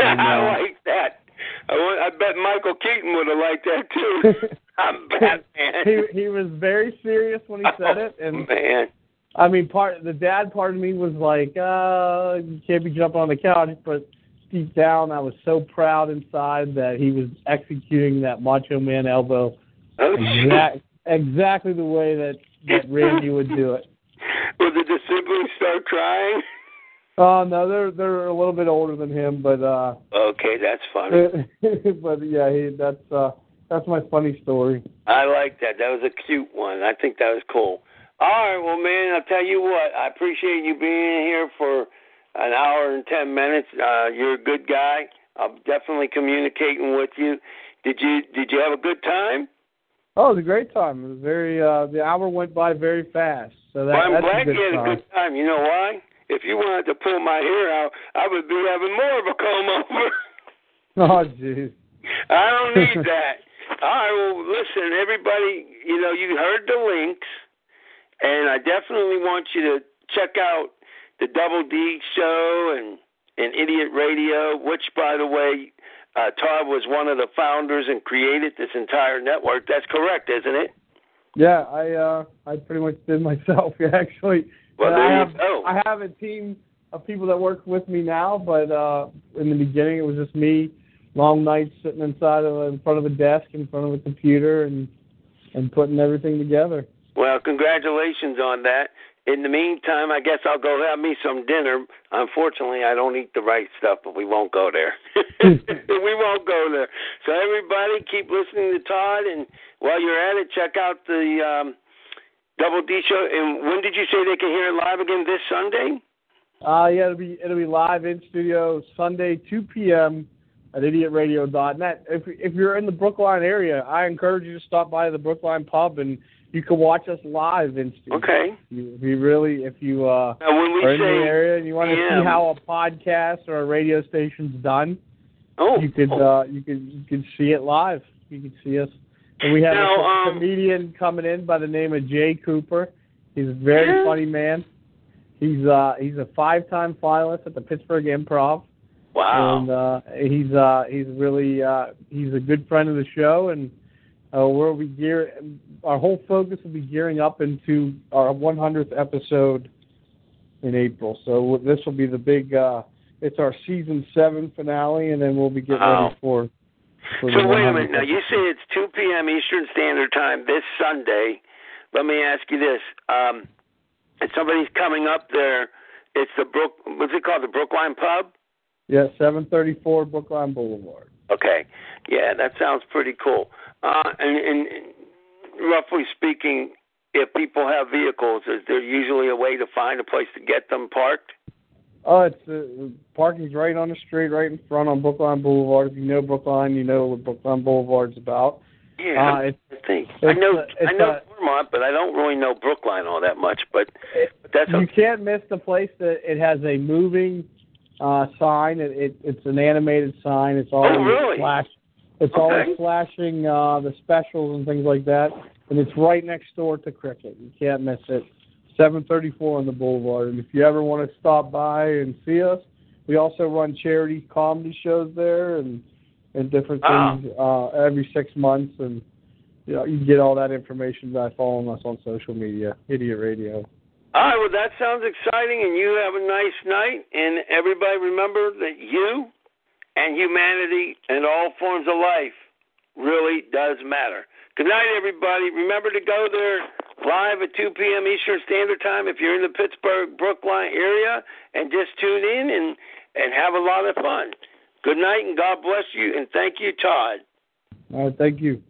Speaker 2: And, uh, I like that. I, want, I bet Michael Keaton would have liked that too. I'm Batman.
Speaker 3: he he was very serious when he said
Speaker 2: oh,
Speaker 3: it, and
Speaker 2: man,
Speaker 3: I mean, part the dad part of me was like, uh, you can't be jumping on the couch, but deep down, I was so proud inside that he was executing that Macho Man elbow
Speaker 2: oh,
Speaker 3: exact, exactly the way that that Randy would do it.
Speaker 2: Did the siblings start crying?
Speaker 3: Oh no, they're they're a little bit older than him, but uh
Speaker 2: Okay, that's funny.
Speaker 3: but yeah, he that's uh that's my funny story.
Speaker 2: I like that. That was a cute one. I think that was cool. All right, well, man, I'll tell you what. I appreciate you being here for an hour and ten minutes. Uh, you're a good guy. I'm definitely communicating with you. Did you Did you have a good time?
Speaker 3: Oh, it was a great time. It was very. uh The hour went by very fast. So that,
Speaker 2: well, I'm glad
Speaker 3: a good
Speaker 2: you had
Speaker 3: time.
Speaker 2: a good time. You know why? If you wanted to pull my hair out, I would be having more of a comb over.
Speaker 3: Oh, jeez.
Speaker 2: I don't need that. All right, well, listen, everybody, you know, you heard the links, and I definitely want you to check out the Double D show and, and Idiot Radio, which, by the way, uh, Todd was one of the founders and created this entire network. That's correct, isn't it?
Speaker 3: Yeah, I uh I pretty much did myself actually.
Speaker 2: Well,
Speaker 3: I have. I have a team of people that work with me now, but uh in the beginning it was just me, long nights sitting inside of in front of a desk, in front of a computer, and and putting everything together.
Speaker 2: Well, congratulations on that. In the meantime, I guess I'll go have me some dinner. Unfortunately, I don't eat the right stuff, but we won't go there. we won't go there. So everybody, keep listening to Todd, and while you're at it, check out the um, Double D show. And when did you say they can hear it live again? This Sunday?
Speaker 3: Uh yeah, it'll be it'll be live in studio Sunday, 2 p.m. at idiotradio.net. If if you're in the Brookline area, I encourage you to stop by the Brookline pub and you can watch us live in studio.
Speaker 2: Okay.
Speaker 3: You, if you really, if you uh,
Speaker 2: when we
Speaker 3: are in the area and you want to see how a podcast or a radio station's done,
Speaker 2: oh,
Speaker 3: you could
Speaker 2: oh,
Speaker 3: uh, you could you could see it live. You could see us. And we have
Speaker 2: Now,
Speaker 3: a
Speaker 2: um,
Speaker 3: comedian coming in by the name of Jay Cooper. He's a very
Speaker 2: Yeah.
Speaker 3: funny man. He's uh he's a five-time finalist at the Pittsburgh Improv,
Speaker 2: wow.
Speaker 3: and uh, he's uh he's really uh he's a good friend of the show, and uh, we'll be gear our whole focus will be gearing up into our 100th episode in April. So this will be the big uh it's our season seven finale, and then we'll be getting
Speaker 2: Wow.
Speaker 3: ready for. for
Speaker 2: So
Speaker 3: the
Speaker 2: wait a minute. Now you say it's 2 p.m. Eastern Standard Time this Sunday. Let me ask you this: um, if somebody's coming up there, it's the Brook. What's it called? The Brookline Pub.
Speaker 3: Yeah, 734 Brookline Boulevard.
Speaker 2: Okay. Yeah, that sounds pretty cool. Uh, and, and roughly speaking, if people have vehicles, is there usually a way to find a place to get them parked?
Speaker 3: Oh, it's uh, parking's right on the street, right in front on Brookline Boulevard. If you know Brookline, you know what Brookline Boulevard's about.
Speaker 2: Yeah,
Speaker 3: Uh, it's
Speaker 2: I think I know
Speaker 3: uh,
Speaker 2: I know
Speaker 3: uh,
Speaker 2: Dormont, but I don't really know Brookline all that much. But but that's
Speaker 3: you can't miss the place that it has a moving uh sign. It, it it's an animated sign. It's always
Speaker 2: Oh, really?
Speaker 3: flash. It's
Speaker 2: Okay.
Speaker 3: always flashing uh the specials and things like that. And it's right next door to Cricket. You can't miss it. 734 on the Boulevard. And if you ever want to stop by and see us, we also run charity comedy shows there and and different
Speaker 2: Wow.
Speaker 3: things uh every six months and you know, you can get all that information by following us on social media, Idiot Radio.
Speaker 2: All right, well, that sounds exciting, and you have a nice night. And everybody remember that you and humanity and all forms of life really does matter. Good night, everybody. Remember to go there live at 2 p.m. Eastern Standard Time if you're in the Pittsburgh, Brookline area, and just tune in and, and have a lot of fun. Good night, and God bless you, and thank you, Todd.
Speaker 3: All right, thank you.